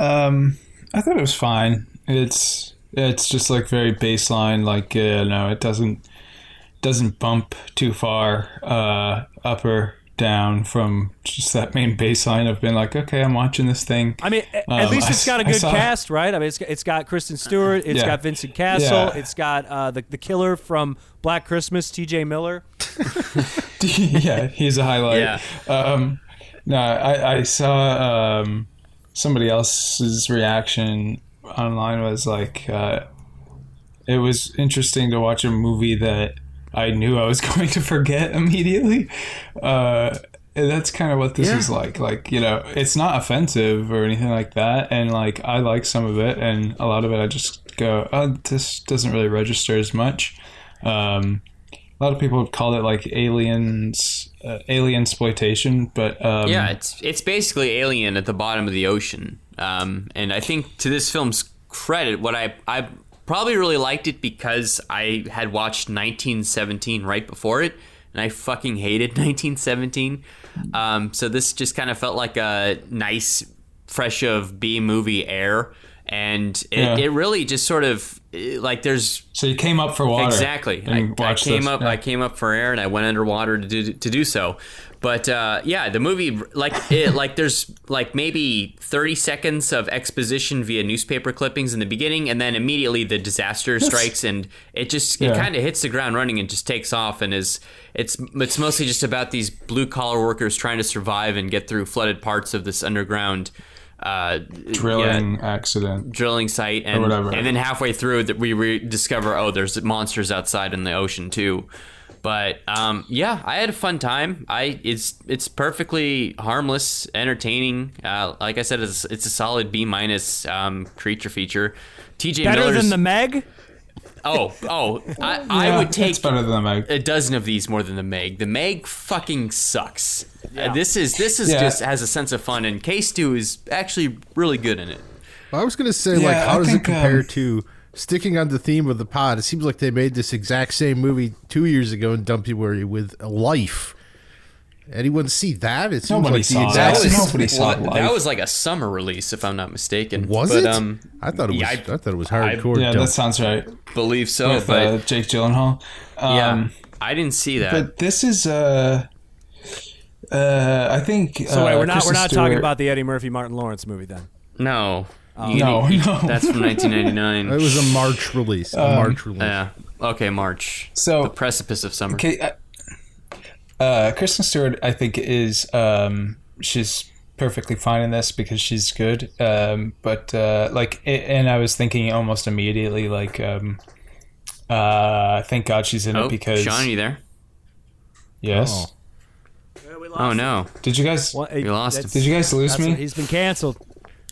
Um, I thought it was fine. It's it's just like very baseline. Like uh, no, it doesn't doesn't bump too far uh, up or down from just that main baseline of being like, okay, I'm watching this thing. I mean, a- Um, at least it's got a good saw- cast, right? I mean, it's got, it's got Kristen Stewart, It's Yeah. got Vincent Cassel, Yeah. it's got uh, the the killer from Black Christmas, T.J. Miller. yeah, he's a highlight. Yeah. Um, no, I, I saw um, somebody else's reaction online was like, uh, it was interesting to watch a movie that I knew I was going to forget immediately. Uh, and that's kind of what this is like. Like, you know, it's not offensive or anything like that. And like, I like some of it, and a lot of it I just go, oh, this doesn't really register as much. Um, a lot of people have called it like aliens, uh, alien exploitation, but um, Yeah, it's it's basically Alien at the bottom of the ocean. Um, and I think to this film's credit, what I I probably really liked it because I had watched 1917 right before it, and I fucking hated 1917. Um, so this just kind of felt like a nice, fresh of B movie air, and it, Yeah. it really just sort of like there's So you came up for water. Exactly. I, I came this. up. Yeah. I came up for air, and I went underwater to do to do so. But uh, yeah, the movie like it like there's like maybe 30 seconds of exposition via newspaper clippings in the beginning, and then immediately the disaster strikes, and it just it kind of hits the ground running and just takes off, and is it's it's mostly just about these blue collar workers trying to survive and get through flooded parts of this underground. Uh, yeah, drilling accident. drilling site and whatever. and then halfway through that we re- discover oh there's monsters outside in the ocean too but um, yeah i had a fun time i it's it's perfectly harmless entertaining uh, like i said it's, it's a solid b minus um, creature feature tj Better miller's than the Meg. oh oh I, I would take better than the Meg. a dozen of these more than the Meg. The Meg fucking sucks. Uh, this is this is Yeah. just has a sense of fun, and Case Two is actually really good in it. I was gonna say, like, how I does think, it compare um, to sticking on the theme of the pod? It seems like they made this exact same movie two years ago in Dumpuary with Life. Anyone see that? It seems Nobody like the saw exact that. same. Nobody saw Well, that was like a summer release, if I'm not mistaken. Was but, it? Um, I thought it was. yeah, I, I- thought it was hardcore. yeah, dump. that sounds right. believe so, With but uh, Jake Gyllenhaal. Um, yeah, I didn't see that. But this is, uh, uh, I think. So wait, uh, we're not Kristen we're not talking about the Eddie Murphy Martin Lawrence movie then. no, You- No, you- no. that's from 1999. It was a March release. A March release. yeah. Okay, March. So- the precipice of summer. Okay, uh, uh, Kristen Stewart, I think is um, she's perfectly fine in this because she's good. Um, but uh, like, a- and I was thinking almost immediately, like, um, uh, thank God she's in Oh, it because Sean, are you there? yes. Oh no, Did you guys? What, You lost. Did you guys lose me? he's been canceled.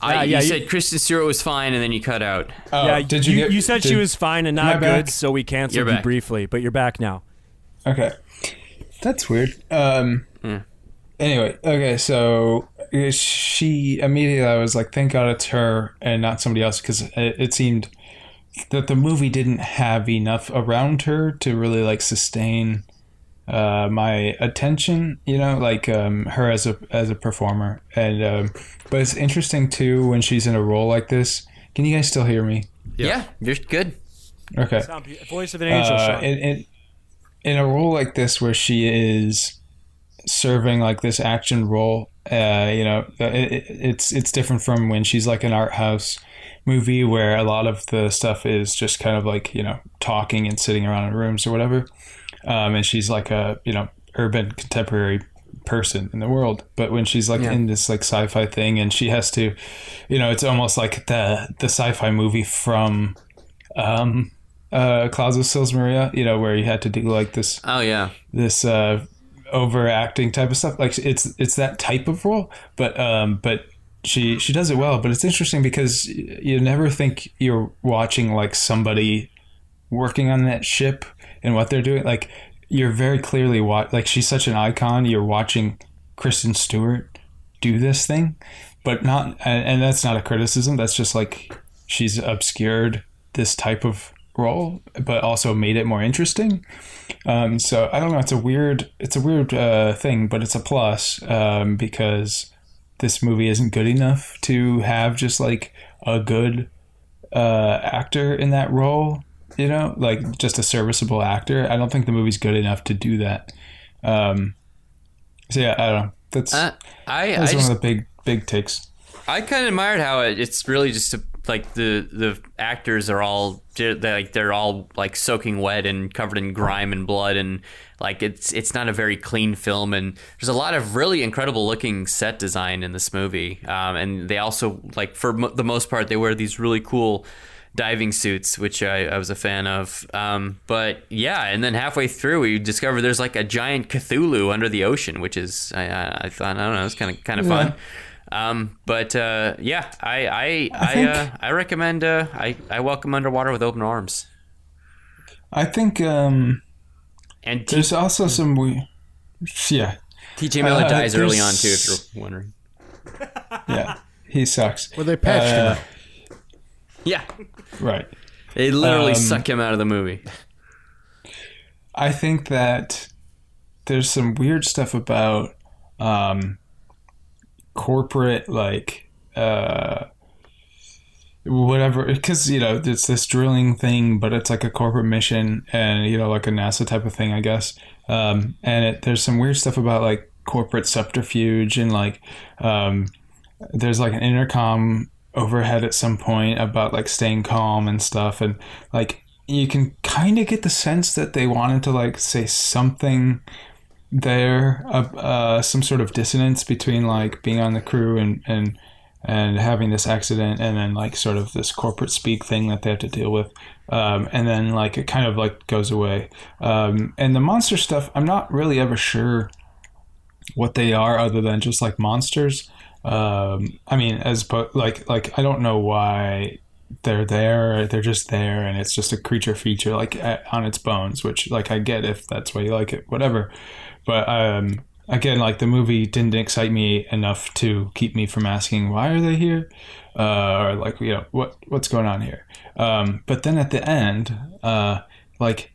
I, Yeah, you yeah, you- said Kristen Stewart was fine, and then you cut out. Oh, yeah, did you, you? get, you said she was fine and not good, back? so we canceled You're you back. briefly, but you're back now. Okay, that's weird. Um. Anyway, okay, so uh, she immediately I was like, thank God it's her and not somebody else because it, it seemed that the movie didn't have enough around her to really like sustain uh, my attention. You know, like um, her as a as a performer, and um, but it's interesting too when she's in a role like this. Can you guys still hear me? Yeah, you're good. Okay. Sound Voice of an angel. uh, Sean. in, in in a role like this where she is serving like this action role uh, you know it, it- it's it's different from when she's like an art house movie where a lot of the stuff is just kind of like you know talking and sitting around in rooms or whatever um, and she's like a you know urban contemporary person in the world but when she's like in this like sci-fi thing and she has to you know it's almost like the the sci-fi movie from um uh Clouds of Sils Maria, you know, where you had to do like this Oh yeah. this uh overacting type of stuff. Like it's it's that type of role, but um but she she does it well. But it's interesting because you never think you're watching like somebody working on that ship and what they're doing. Like you're very clearly wa- like she's such an icon. You're watching Kristen Stewart do this thing, but not. And, and that's not a criticism. That's just like she's obscured this type of role, but also made it more interesting. Um, so I don't know. It's a weird. It's a weird uh, thing, but it's a plus um, because this movie isn't good enough to have just like a good uh, actor in that role. You know, like just a serviceable actor. I don't think the movie's good enough to do that. Um, so yeah, I don't know. That's Uh, I I that's just one of the big big takes. I kind of admired how it, it's really just a, like the the actors are all they're, like they're all like soaking wet and covered in grime and blood and like it's it's not a very clean film and there's a lot of really incredible looking set design in this movie um, and they also like for mo- the most part they wear these really cool diving suits which I, I was a fan of um, but yeah and then halfway through we discover there's like a giant Cthulhu under the ocean which is I, I, I thought I don't know it's kind of kind of fun. Um, but uh, yeah, I I I, think- uh, I recommend uh, I I welcome Underwater with open arms. I think um, And T- there's also some we, yeah, TJ Miller uh, dies early on too, if you're wondering. yeah, he sucks. Well, they patched him Uh, up. Yeah, Right. they literally Um, suck him out of the movie. I think that there's some weird stuff about um, corporate, like, uh, whatever, because, you know, it's this drilling thing, but it's like a corporate mission and, you know, like a NASA type of thing, I guess. Um, and it, there's some weird stuff about, like, corporate subterfuge and, like, um, there's like an intercom overhead at some point about like staying calm and stuff and like you can kind of get the sense that they wanted to like say something there uh, uh, some sort of dissonance between like being on the crew and and and having this accident and then like sort of this corporate speak thing that they have to deal with um, and then like it kind of like goes away. Um, and the monster stuff i'm not really ever sure what they are other than just like monsters um, i mean as po- like like i don't know why they're there they're just there and it's just a creature feature like a- on its bones which like i get if that's why you like it whatever. But um again like the movie didn't excite me enough to keep me from asking why are they here? Uh, or like you know what what's going on here? Um, but then at the end uh, like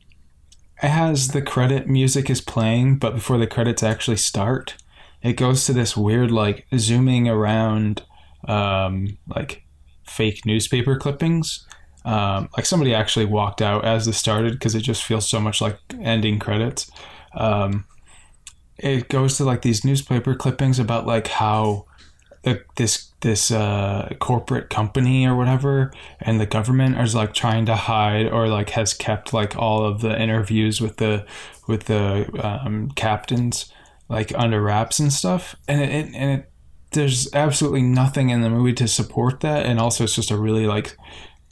has the credit music is playing but before the credits actually start it goes to this weird like zooming around um, like fake newspaper clippings. Um, like somebody actually walked out as this started because it just feels so much like ending credits. Um, it goes to like these newspaper clippings about like how the, this this uh, corporate company or whatever and the government is like trying to hide or like has kept like all of the interviews with the with the um, captains like under wraps and stuff and it, and it there's absolutely nothing in the movie to support that and also it's just a really like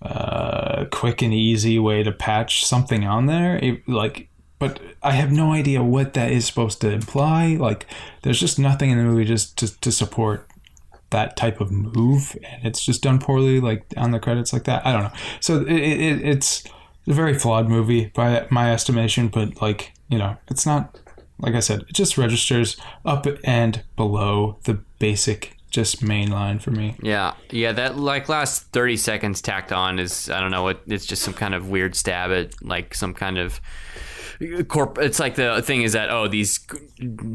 uh, quick and easy way to patch something on there It- like but I have no idea what that is supposed to imply. Like, there's just nothing in the movie just to, to support that type of move, and it's just done poorly, like on the credits, like that. I don't know. So it, it, it's a very flawed movie by my estimation, but like you know, it's not like I said, it just registers up and below the basic, just main line for me. Yeah, yeah. That like last thirty seconds tacked on is I don't know. It, it's just some kind of weird stab at like some kind of corp. It's like the thing is that oh these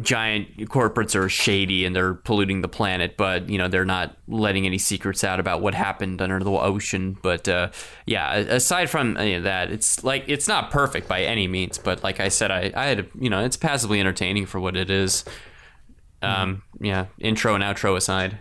giant corporates are shady and they're polluting the planet, but you know they're not letting any secrets out about what happened under the ocean. But uh, yeah, aside from any of that, it's like it's not perfect by any means. But like I said, I I had you know it's passively entertaining for what it is. Um, yeah, intro and outro aside.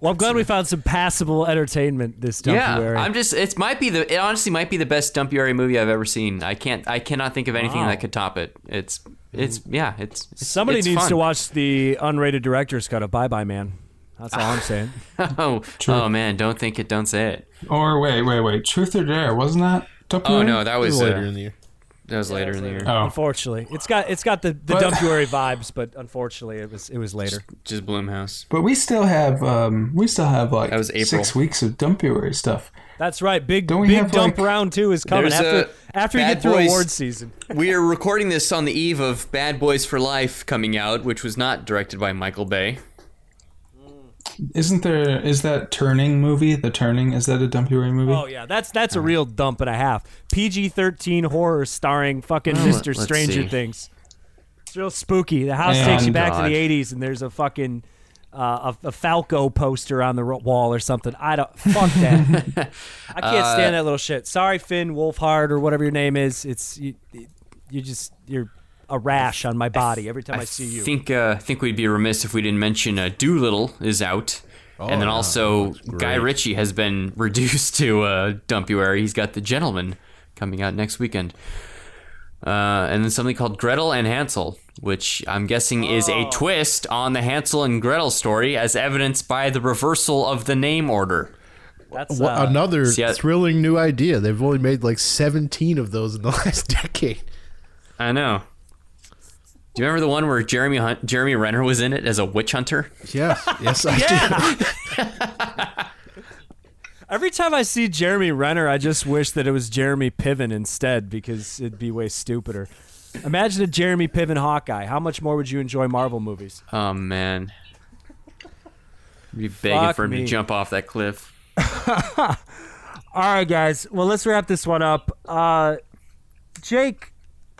Well, I'm glad we found some passable entertainment this dumpuary. Yeah, I'm just. It might be the. It honestly might be the best dumpuary movie I've ever seen. I can't. I cannot think of anything Wow. that could top it. It's. It's. Yeah. It's. it's Somebody it's needs fun. to watch the unrated director's cut of Bye Bye Man. That's all I'm saying. Oh. Oh man! Don't think it. Don't say it. Or wait, wait, wait. Truth or Dare wasn't that? Oh no, that was later uh, in the year. That was later in the year. Oh, Unfortunately, it's got it's got the, the But- dumpuary vibes, but unfortunately, it was it was later. Just Blumhouse. but we still have um, we still have like That was April. six weeks of dumpuary stuff. That's right. Big Don't we big have, dump like- round two is coming after after you get through Boys- award season. we are recording this on the eve of Bad Boys for Life coming out, which was not directed by Michael Bay. Isn't there? Is that Turning movie? The Turning is that a Dumpuary movie? Oh yeah, that's that's a real dump and a half. PG thirteen horror starring fucking Mister Stranger see. Things. It's real spooky. The house takes you And- back to the eighties, and there's a fucking uh, a, a Falco poster on the wall or something. I don't fuck that. I can't Uh, stand that little shit. Sorry, Finn Wolfhard or whatever your name is. It's you. You just you're a rash on my body every time I, see you. think uh, think we'd be remiss if we didn't mention uh, Dolittle is out, and then also that's Guy. Ritchie has been reduced to uh, Dumpuary. He's got The Gentlemen coming out next weekend, uh, and then something called Gretel and Hansel, which I'm guessing is a twist on the Hansel and Gretel story, as evidenced by the reversal of the name order. That's Wha- uh, Another see, I- thrilling new idea. They've only made like 17 of those in the last decade. I know. Do you remember the one where Jeremy Hunt, Jeremy Renner was in it as a witch hunter? Yes, yes, I Yeah. Every time I see Jeremy Renner, I just wish that it was Jeremy Piven instead because it'd be way stupider. Imagine a Jeremy Piven Hawkeye. How much more would you enjoy Marvel movies? Oh man, You'd be begging Fuck for him me. to jump off that cliff. All right, guys. Well, let's wrap this one up. Uh, Jake,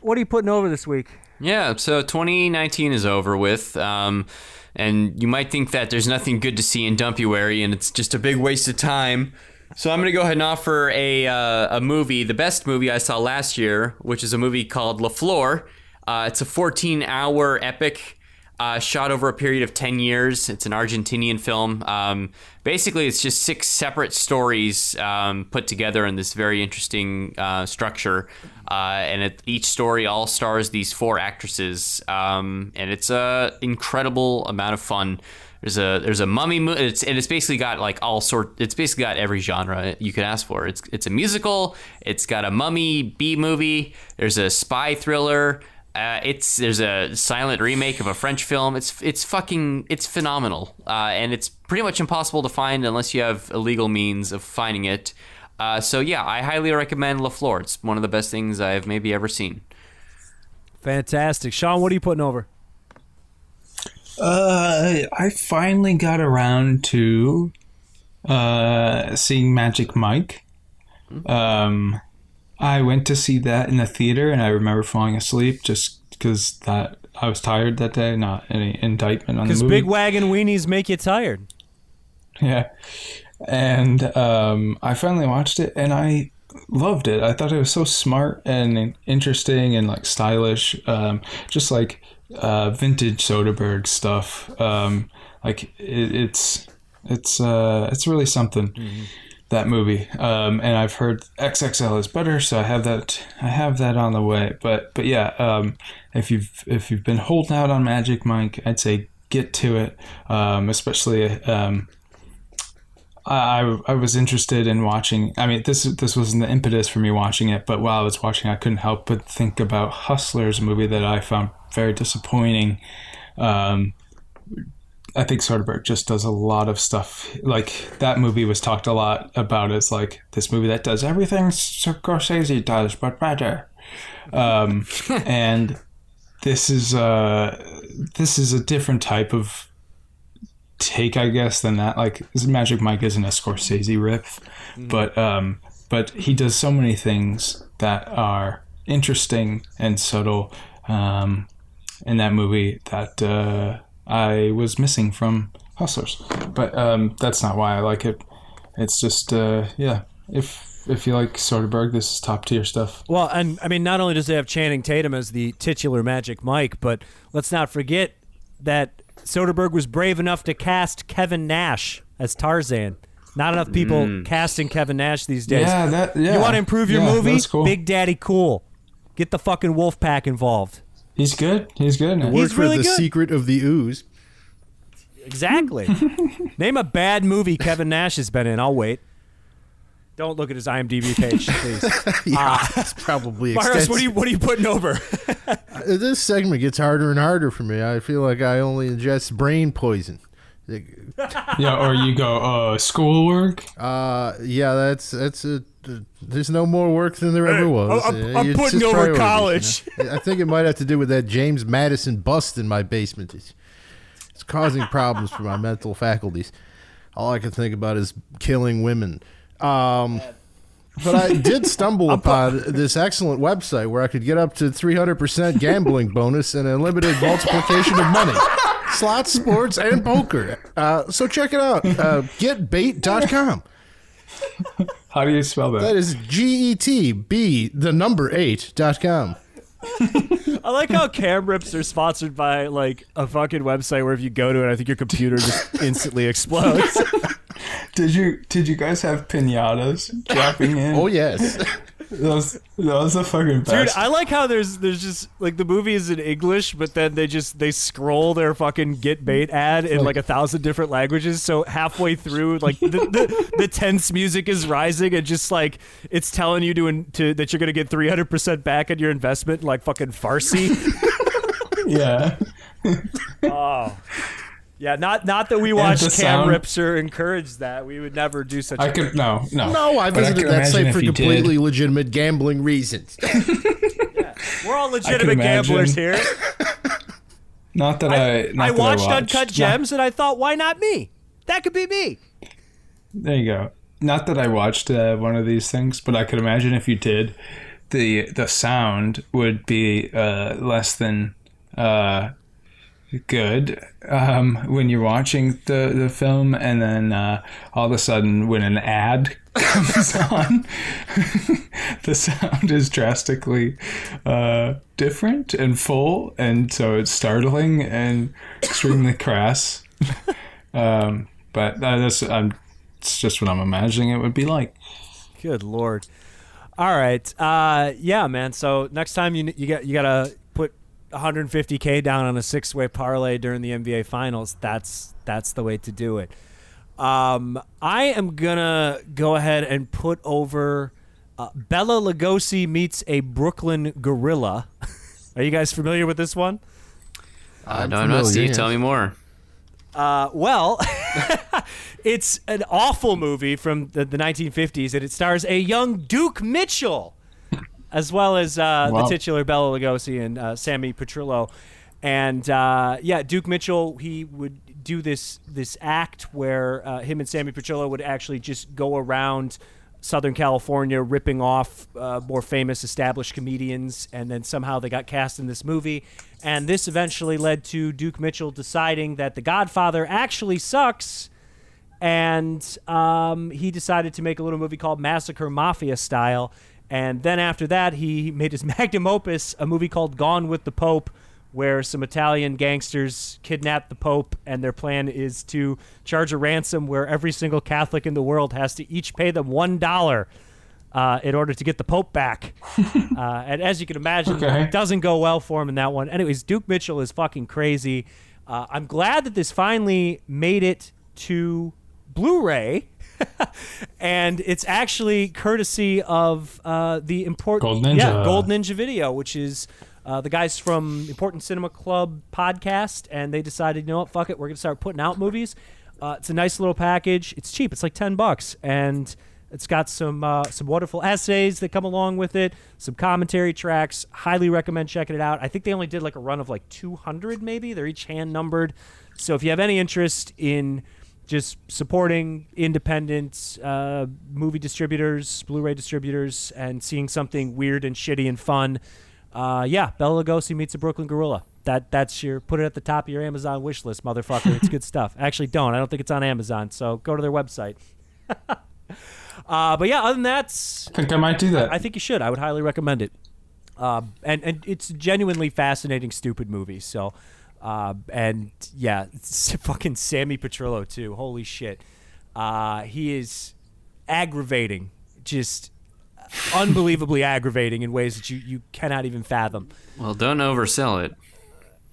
what are you putting over this week? Yeah, so 2019 is over with, um, and you might think that there's nothing good to see in Dumpuary, and it's just a big waste of time. So I'm gonna go ahead and offer a uh, a movie, the best movie I saw last year, which is a movie called La Flor. Uh, it's a 14 hour epic. Uh, shot over a period of 10 years. It's an Argentinian film. Um, basically, it's just six separate stories um, put together in this very interesting uh, structure. Uh, and it, each story all stars these four actresses. Um, and it's an incredible amount of fun. There's a there's a mummy movie. It's and it's basically got like all sort. It's basically got every genre you could ask for. It's it's a musical. It's got a mummy B movie. There's a spy thriller. Uh, it's there's a silent remake of a French film. It's it's fucking it's phenomenal, uh, and it's pretty much impossible to find unless you have illegal means of finding it. Uh, so yeah, I highly recommend La Flor. It's one of the best things I've maybe ever seen. Fantastic. Sean, what are you putting over? Uh, I finally got around to uh, seeing Magic Mike. Um, I went to see that in the theater, and I remember falling asleep just because that I was tired that day. Not any indictment on the Because big wagon weenies make you tired. Yeah. And um, I finally watched it and I loved it. I thought it was so smart and interesting and like stylish. Um, just like uh, vintage Soderbergh stuff. Um, like it, it's it's uh, it's really something. That movie, um, and I've heard XXL is better, so I have that. I have that on the way. But but yeah, um, if you've if you've been holding out on Magic Mike, I'd say get to it. Um, especially um, I, I was interested in watching. I mean, this this wasn't the impetus for me watching it, but while I was watching, I couldn't help but think about Hustlers, a movie that I found very disappointing. Um, I think Soderbergh just does a lot of stuff. Like that movie was talked a lot about as like this movie that does everything Scorsese does, but better. Um, and this is uh, this is a different type of take, I guess, than that. Like Magic Mike isn't a Scorsese riff, but um, but he does so many things that are interesting and subtle um, in that movie that uh, I was missing from Hustlers. But um, that's not why I like it. It's just uh, yeah, if if you like Soderbergh, this is top tier stuff. Well, and I mean, not only does it have Channing Tatum as the titular Magic Mike, but let's not forget that Soderbergh was brave enough to cast Kevin Nash as Tarzan. Not enough people casting Kevin Nash these days. Yeah, that yeah. you want to improve your Yeah, movie? That's cool. Big Daddy Cool. Get the fucking Wolf Pack involved. He's good. He's good. in it. He's for really the good. secret of the ooze. Exactly. Name a bad movie Kevin Nash has been in. I'll wait. Don't look at his IMDb page, please. Yeah, it's probably Myros, what are you what are you putting over? Uh, this segment gets harder and harder for me. I feel like I only ingest brain poison. yeah, or you go uh, schoolwork. Uh, yeah, that's that's a. There's no more work than there ever was. I'm- I'm putting over college. you know? I think it might have to do with that James Madison bust in my basement. It's, it's causing problems for my mental faculties. all I can think about is killing women. Um, but I did stumble upon this excellent website where I could get up to 300% gambling bonus and unlimited multiplication of money. Slots, sports, and poker. Uh, so check it out. Uh, getbait.com. How do you spell that? That is G E T B, the number eight dot com. I like how cam rips are sponsored by like a fucking website where if you go to it, I think your computer just instantly explodes. Did you did you guys have pinatas dropping in? Oh, yes. Those those are fucking Dude. I like how there's there's just like the movie is in English, but then they just they scroll their fucking get bait ad in like a thousand different languages. So halfway through, like the, the, the tense music is rising and just like it's telling you to, to that you're gonna get 300 percent back on your investment, in, like fucking Farsi. yeah. Oh. Yeah, not not that we watch the cam sound- rips or encourage that. We would never do such. I a could no no No, I visited could that site for you did. completely legitimate gambling reasons. We're all legitimate gamblers here. Not that I. not I that watched I Uncut Not- Gems and I thought, why not me? That could be me. there you go. Not that I watched uh, one of these things, but I could imagine if you did, the the sound would be uh, less than uh, good um, when you're watching the, the film, and then uh, all of a sudden, when an ad comes on, the sound is drastically uh, different and full, and so it's startling and extremely crass. Um, but that's I'm, it's just what I'm imagining it would be like. Good lord. All right. Uh, yeah, man. So next time you you got you gotta 150k down on a six way parlay during the NBA Finals. That's that's the way to do it. Um, I am gonna go ahead and put over uh, Bela Lugosi meets a Brooklyn gorilla. Are you guys familiar with this one? Uh, I'm no, I'm not. familiar, Steve, tell me more. Uh, well, it's an awful movie from the, the 1950s, and it stars a young Duke Mitchell, as well as uh, Wow. the titular Bela Lugosi and uh, Sammy Petrillo. And uh, yeah, Duke Mitchell, he would do this this act where uh, him and Sammy Petrillo would actually just go around Southern California ripping off uh, more famous established comedians, and then somehow they got cast in this movie. And this eventually led to Duke Mitchell deciding that The Godfather actually sucks, and um, he decided to make a little movie called Massacre Mafia Style. And then after that, he made his magnum opus, a movie called Gone with the Pope, where some Italian gangsters kidnap the Pope, and their plan is to charge a ransom where every single Catholic in the world has to each pay them one dollar uh, in order to get the Pope back. uh, and as you can imagine, Okay. it doesn't go well for him in that one. Anyways, Duke Mitchell is fucking crazy. Uh, I'm glad that this finally made it to Blu-ray. and it's actually courtesy of uh, the important Gold Ninja. yeah Gold Ninja Video, which is uh, the guys from Important Cinema Club podcast, and they decided, you know what, fuck it, we're gonna start putting out movies. Uh, it's a nice little package. It's cheap. It's like ten bucks, and it's got some uh, some wonderful essays that come along with it, some commentary tracks. Highly recommend checking it out. I think they only did like a run of like 200, maybe. They're each hand numbered. So if you have any interest in just supporting independent uh, movie distributors, Blu-ray distributors, and seeing something weird and shitty and fun, uh, yeah, Bela Lugosi meets a Brooklyn Gorilla. That that's your put it at the top of your Amazon wish list, motherfucker. It's good stuff. Actually, don't. I don't think it's on Amazon. So go to their website. uh, but yeah, other than that, I think I might do that. I think you should. I would highly recommend it. Uh, and and it's a genuinely fascinating, stupid movie. So, uh, and yeah, fucking Sammy Petrillo too. Holy shit, uh, he is aggravating, just unbelievably aggravating in ways that you you cannot even fathom. Well, don't oversell it.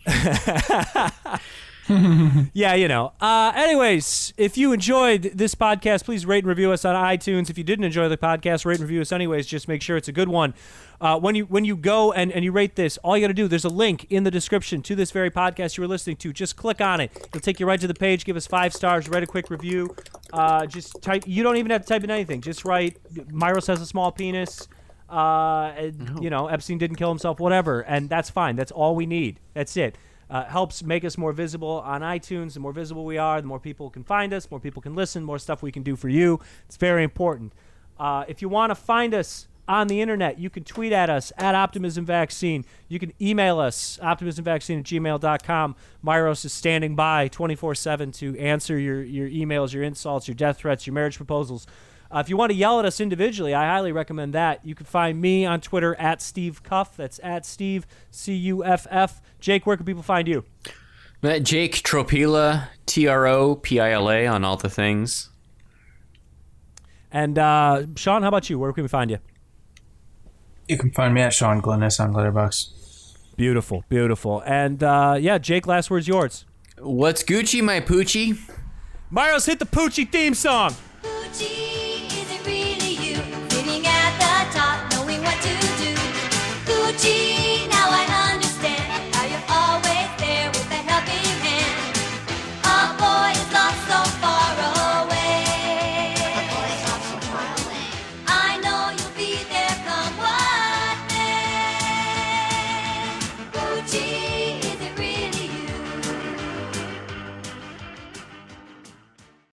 yeah, you know. Uh, anyways, if you enjoyed this podcast, please rate and review us on iTunes. If you didn't enjoy the podcast, rate and review us anyways. Just make sure it's a good one. Uh, when you when you go and, and you rate this, all you got to do there's a link in the description to this very podcast you were listening to. Just click on it. It'll take you right to the page. Give us five stars. Write a quick review. Uh, just type. You don't even have to type in anything. Just write. Myros has a small penis. Uh, and, you know, Epstein didn't kill himself. Whatever, and that's fine. That's all we need. That's it. Uh, helps make us more visible on iTunes. The more visible we are, the more people can find us, more people can listen, more stuff we can do for you. It's very important. Uh, if you want to find us on the internet, you can tweet at us at Optimism Vaccine. You can email us, optimismvaccine at gmail.com. Myros is standing by 24 7 to answer your, your emails, your insults, your death threats, your marriage proposals. Uh, if you want to yell at us individually, I highly recommend that. You can find me on Twitter at Steve Cuff. That's at Steve C U F F. Jake, where can people find you? Uh, Jake Tropila, T R O P I L A on all the things. And uh, Sean, how about you? Where can we find you? You can find me at Sean Glennis on Letterboxd. Beautiful, beautiful. And uh, yeah, Jake, last word's yours. What's Gucci, my poochie? Mario's hit the Poochie theme song.